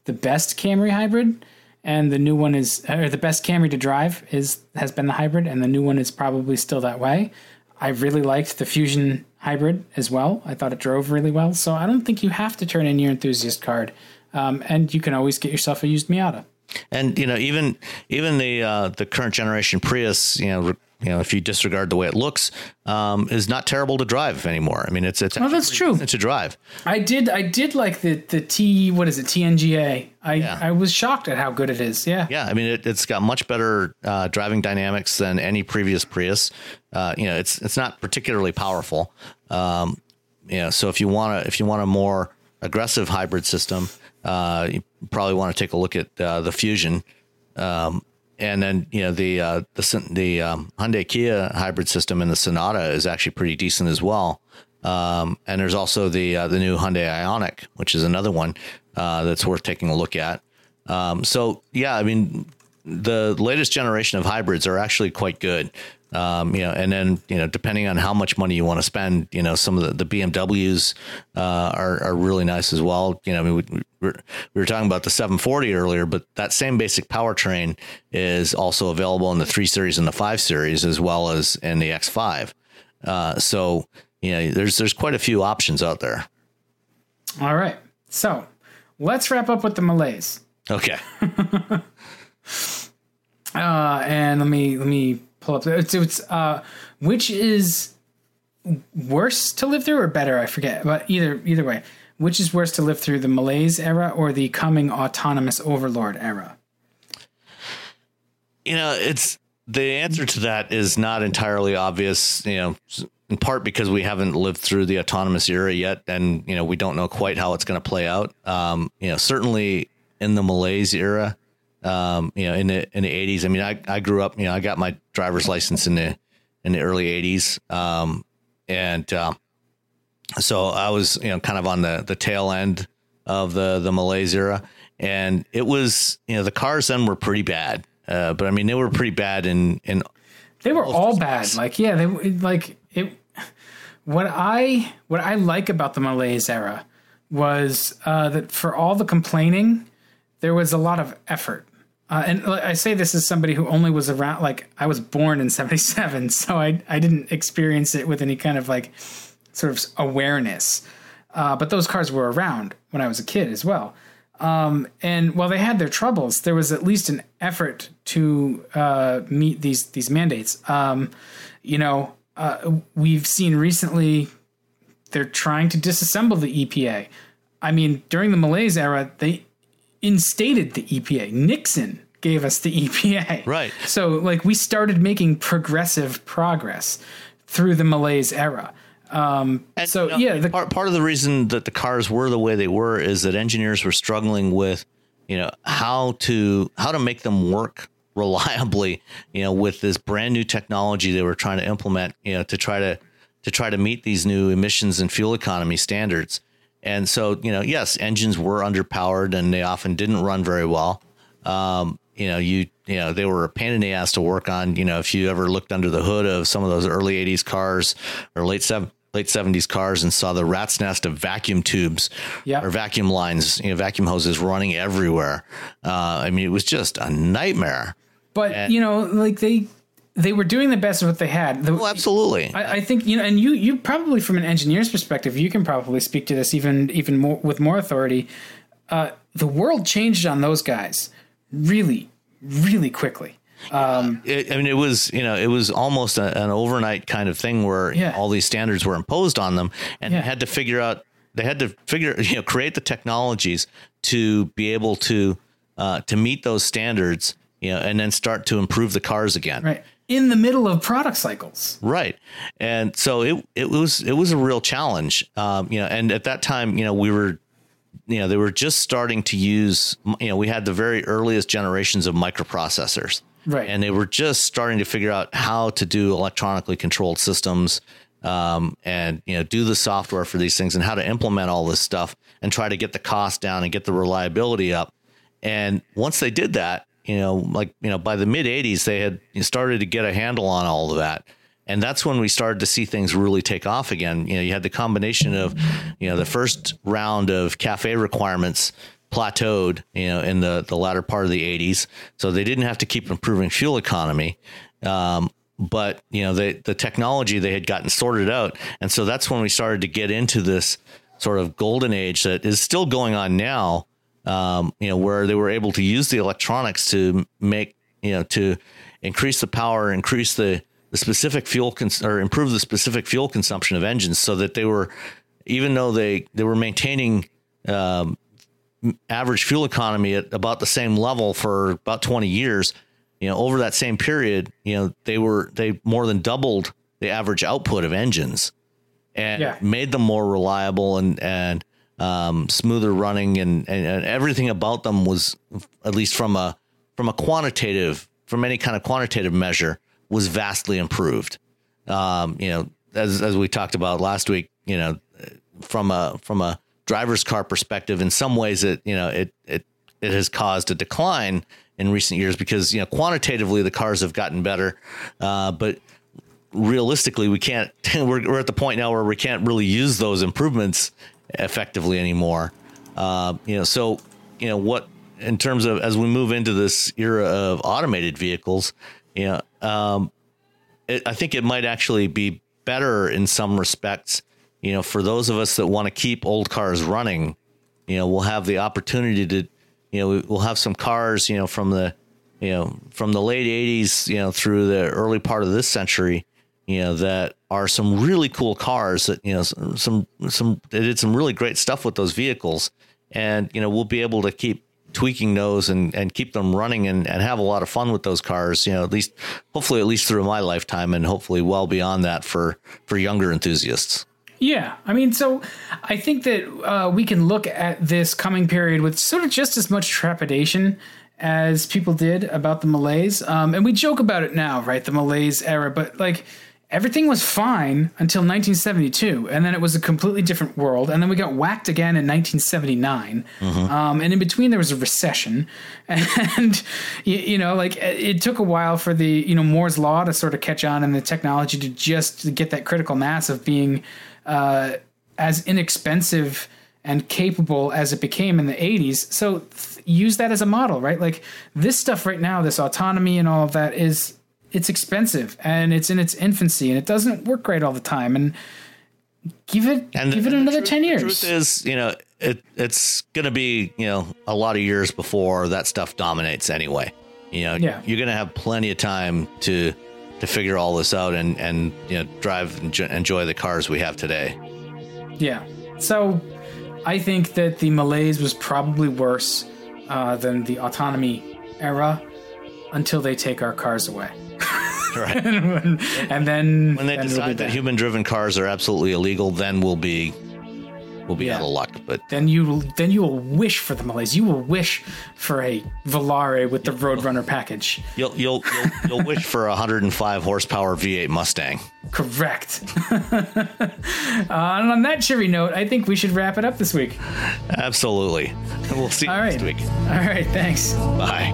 the best Camry hybrid. And the new one is, or the best Camry to drive is has been the hybrid, and the new one is probably still that way. I really liked the Fusion hybrid as well. I thought it drove really well. So I don't think you have to turn in your enthusiast card. Um, and you can always get yourself a used Miata. And you know, even even the uh, the current generation Prius, you know, re- you know, if you disregard the way it looks, um, is not terrible to drive anymore. I mean, it's it's Oh, that's true. to drive. I did I did like the the T what is it TNGA. I Yeah. I was shocked at how good it is. Yeah. Yeah, I mean, it, it's got much better uh, driving dynamics than any previous Prius. Uh, you know, it's it's not particularly powerful. Um, you know, so if you want to if you want a more aggressive hybrid system, uh, you probably want to take a look at uh, the Fusion. Um, and then you know the uh, the the um, Hyundai Kia hybrid system in the Sonata is actually pretty decent as well. Um, and there's also the uh, the new Hyundai Ioniq, which is another one uh, that's worth taking a look at. Um, so yeah, I mean, the latest generation of hybrids are actually quite good. Um, you know, and then you know, depending on how much money you want to spend, you know, some of the, the BMWs uh, are are really nice as well. You know, I mean, we, we, were, we were talking about the 740 earlier, but that same basic powertrain is also available in the three series and the five series, as well as in the X5. Uh, so you know, there's there's quite a few options out there. All right. So let's wrap up with the Malaise. Okay. Uh, and let me let me pull up. It's, it's uh, which is worse to live through or better? I forget, but either either way, which is worse to live through the malaise era or the coming autonomous overlord era? you know, it's the answer to that is not entirely obvious, you know, in part because we haven't lived through the autonomous era yet and, you know, we don't know quite how it's going to play out. Um, you know, certainly in the Malaise era, um, you know, in the in the 80s, I mean, I I grew up, you know, I got my driver's license in the in the early 80s. Um, and um, so I was, you know, kind of on the the tail end of the the Malaise era, and it was, you know, the cars then were pretty bad. Uh, but I mean, they were pretty bad in in They were all bad. Like yeah, they like it. What I what I like about the malaise era was uh, that for all the complaining, there was a lot of effort. Uh, and I say this as somebody who only was around, like I was born in '77, so I I didn't experience it with any kind of like sort of awareness. Uh, but those cars were around when I was a kid as well. Um, and while they had their troubles, there was at least an effort to uh, meet these these mandates. Um, you know, uh, we've seen recently they're trying to disassemble the EPA. I mean, during the malaise era, they instated the EPA. Nixon gave us the EPA. Right. So, like, we started making progressive progress through the malaise era. Um, And, so, you know, yeah, the, part part of the reason that the cars were the way they were is that engineers were struggling with, you know, how to how to make them work reliably, you know, with this brand new technology they were trying to implement, you know, to try to to try to meet these new emissions and fuel economy standards. And so, you know, yes, engines were underpowered and they often didn't run very well. Um, you know, you you know, they were a pain in the ass to work on. You know, if you ever looked under the hood of some of those early '80s cars or late seven late '70s cars and saw the rat's nest of vacuum tubes Yeah. or vacuum lines, you know, vacuum hoses running everywhere. Uh, I mean, it was just a nightmare. but, and- you know, like, they. They were doing the best of what they had. The, Well, absolutely. I, I think you know, and you you probably from an engineer's perspective, you can probably speak to this even even more with more authority. Uh, the world changed on those guys really, really quickly. it, I mean, it was you know, it was almost a, an overnight kind of thing where Yeah. all these standards were imposed on them, and Yeah. they had to figure out. They had to figure, you know, create the technologies to be able to uh, to meet those standards, you know, and then start to improve the cars again. Right in the middle of product cycles. Right. And so it it was it was a real challenge. Um, you know, and at that time, you know, we were you know, they were just starting to use you know, we had the very earliest generations of microprocessors. Right. And they were just starting to figure out how to do electronically controlled systems um, and you know do the software for these things and how to implement all this stuff and try to get the cost down and get the reliability up. And once they did that, you know, like you know, by the mid '80s, they had started to get a handle on all of that, and that's when we started to see things really take off again. You know, you had the combination of, you know, the first round of CAFE requirements plateaued, you know, in the the latter part of the '80s, so they didn't have to keep improving fuel economy. Um, but you know, they, the technology they had gotten sorted out, and so that's when we started to get into this sort of golden age that is still going on now um, you know, where they were able to use the electronics to make, you know, to increase the power, increase the, the specific fuel cons- or improve the specific fuel consumption of engines so that they were, even though they, they were maintaining um, average fuel economy at about the same level for about 20 years, you know, over that same period, you know, they were, they more than doubled the average output of engines and Yeah. made them more reliable and, and, um, smoother running and, and, and everything about them was at least from a from a quantitative from any kind of quantitative measure was vastly improved. Um, you know, as as we talked about last week, you know, from a from a driver's car perspective, in some ways it you know it it it has caused a decline in recent years because you know quantitatively the cars have gotten better, uh, but realistically we can't we're, we're at the point now where we can't really use those improvements effectively anymore. Uh, you know so you know what in terms of as we move into this era of automated vehicles you know um, it, i think it might actually be better in some respects you know for those of us that want to keep old cars running you know we'll have the opportunity to you know we'll have some cars you know from the you know from the late 80s you know through the early part of this century you know that are some really cool cars that you know some some, they did some really great stuff with those vehicles and you know we'll be able to keep tweaking those and and keep them running and, and have a lot of fun with those cars you know at least hopefully at least through my lifetime and hopefully well beyond that for for younger enthusiasts Yeah, I mean, so I think that uh, we can look at this coming period with sort of just as much trepidation as people did about the malaise. Um, and we joke about it now, right? The malaise era, but like everything was fine until 1972, and then it was a completely different world. And then we got whacked again in 1979, um, and in between there was a recession, and you, you know, like it, it took a while for the you know Moore's law to sort of catch on, and the technology to just get that critical mass of being uh, as inexpensive and capable as it became in the 80s. So th- use that as a model, right? Like this stuff right now, this autonomy and all of that is it's expensive and it's in its infancy and it doesn't work great all the time. And give it and give it the another truth- 10 the years. truth is you know it it's gonna be you know a lot of years before that stuff dominates anyway you know Yeah. you're gonna have plenty of time to to figure all this out and and you know drive and enjoy the cars we have today Yeah. So I think that the malaise was probably worse uh, than the autonomy era until they take our cars away. Right. and then when they then decide that human driven cars are absolutely illegal, then we'll be we'll be Yeah. out of luck. But then you then you will wish for the malaise. You will wish for a Volare with the Roadrunner package. you'll you'll you'll, you'll wish for a 105 horsepower V8 Mustang. Correct. uh, and on that cheery note, I think we should wrap it up this week. Absolutely. We'll see you All right. next week. All right. Thanks. Bye.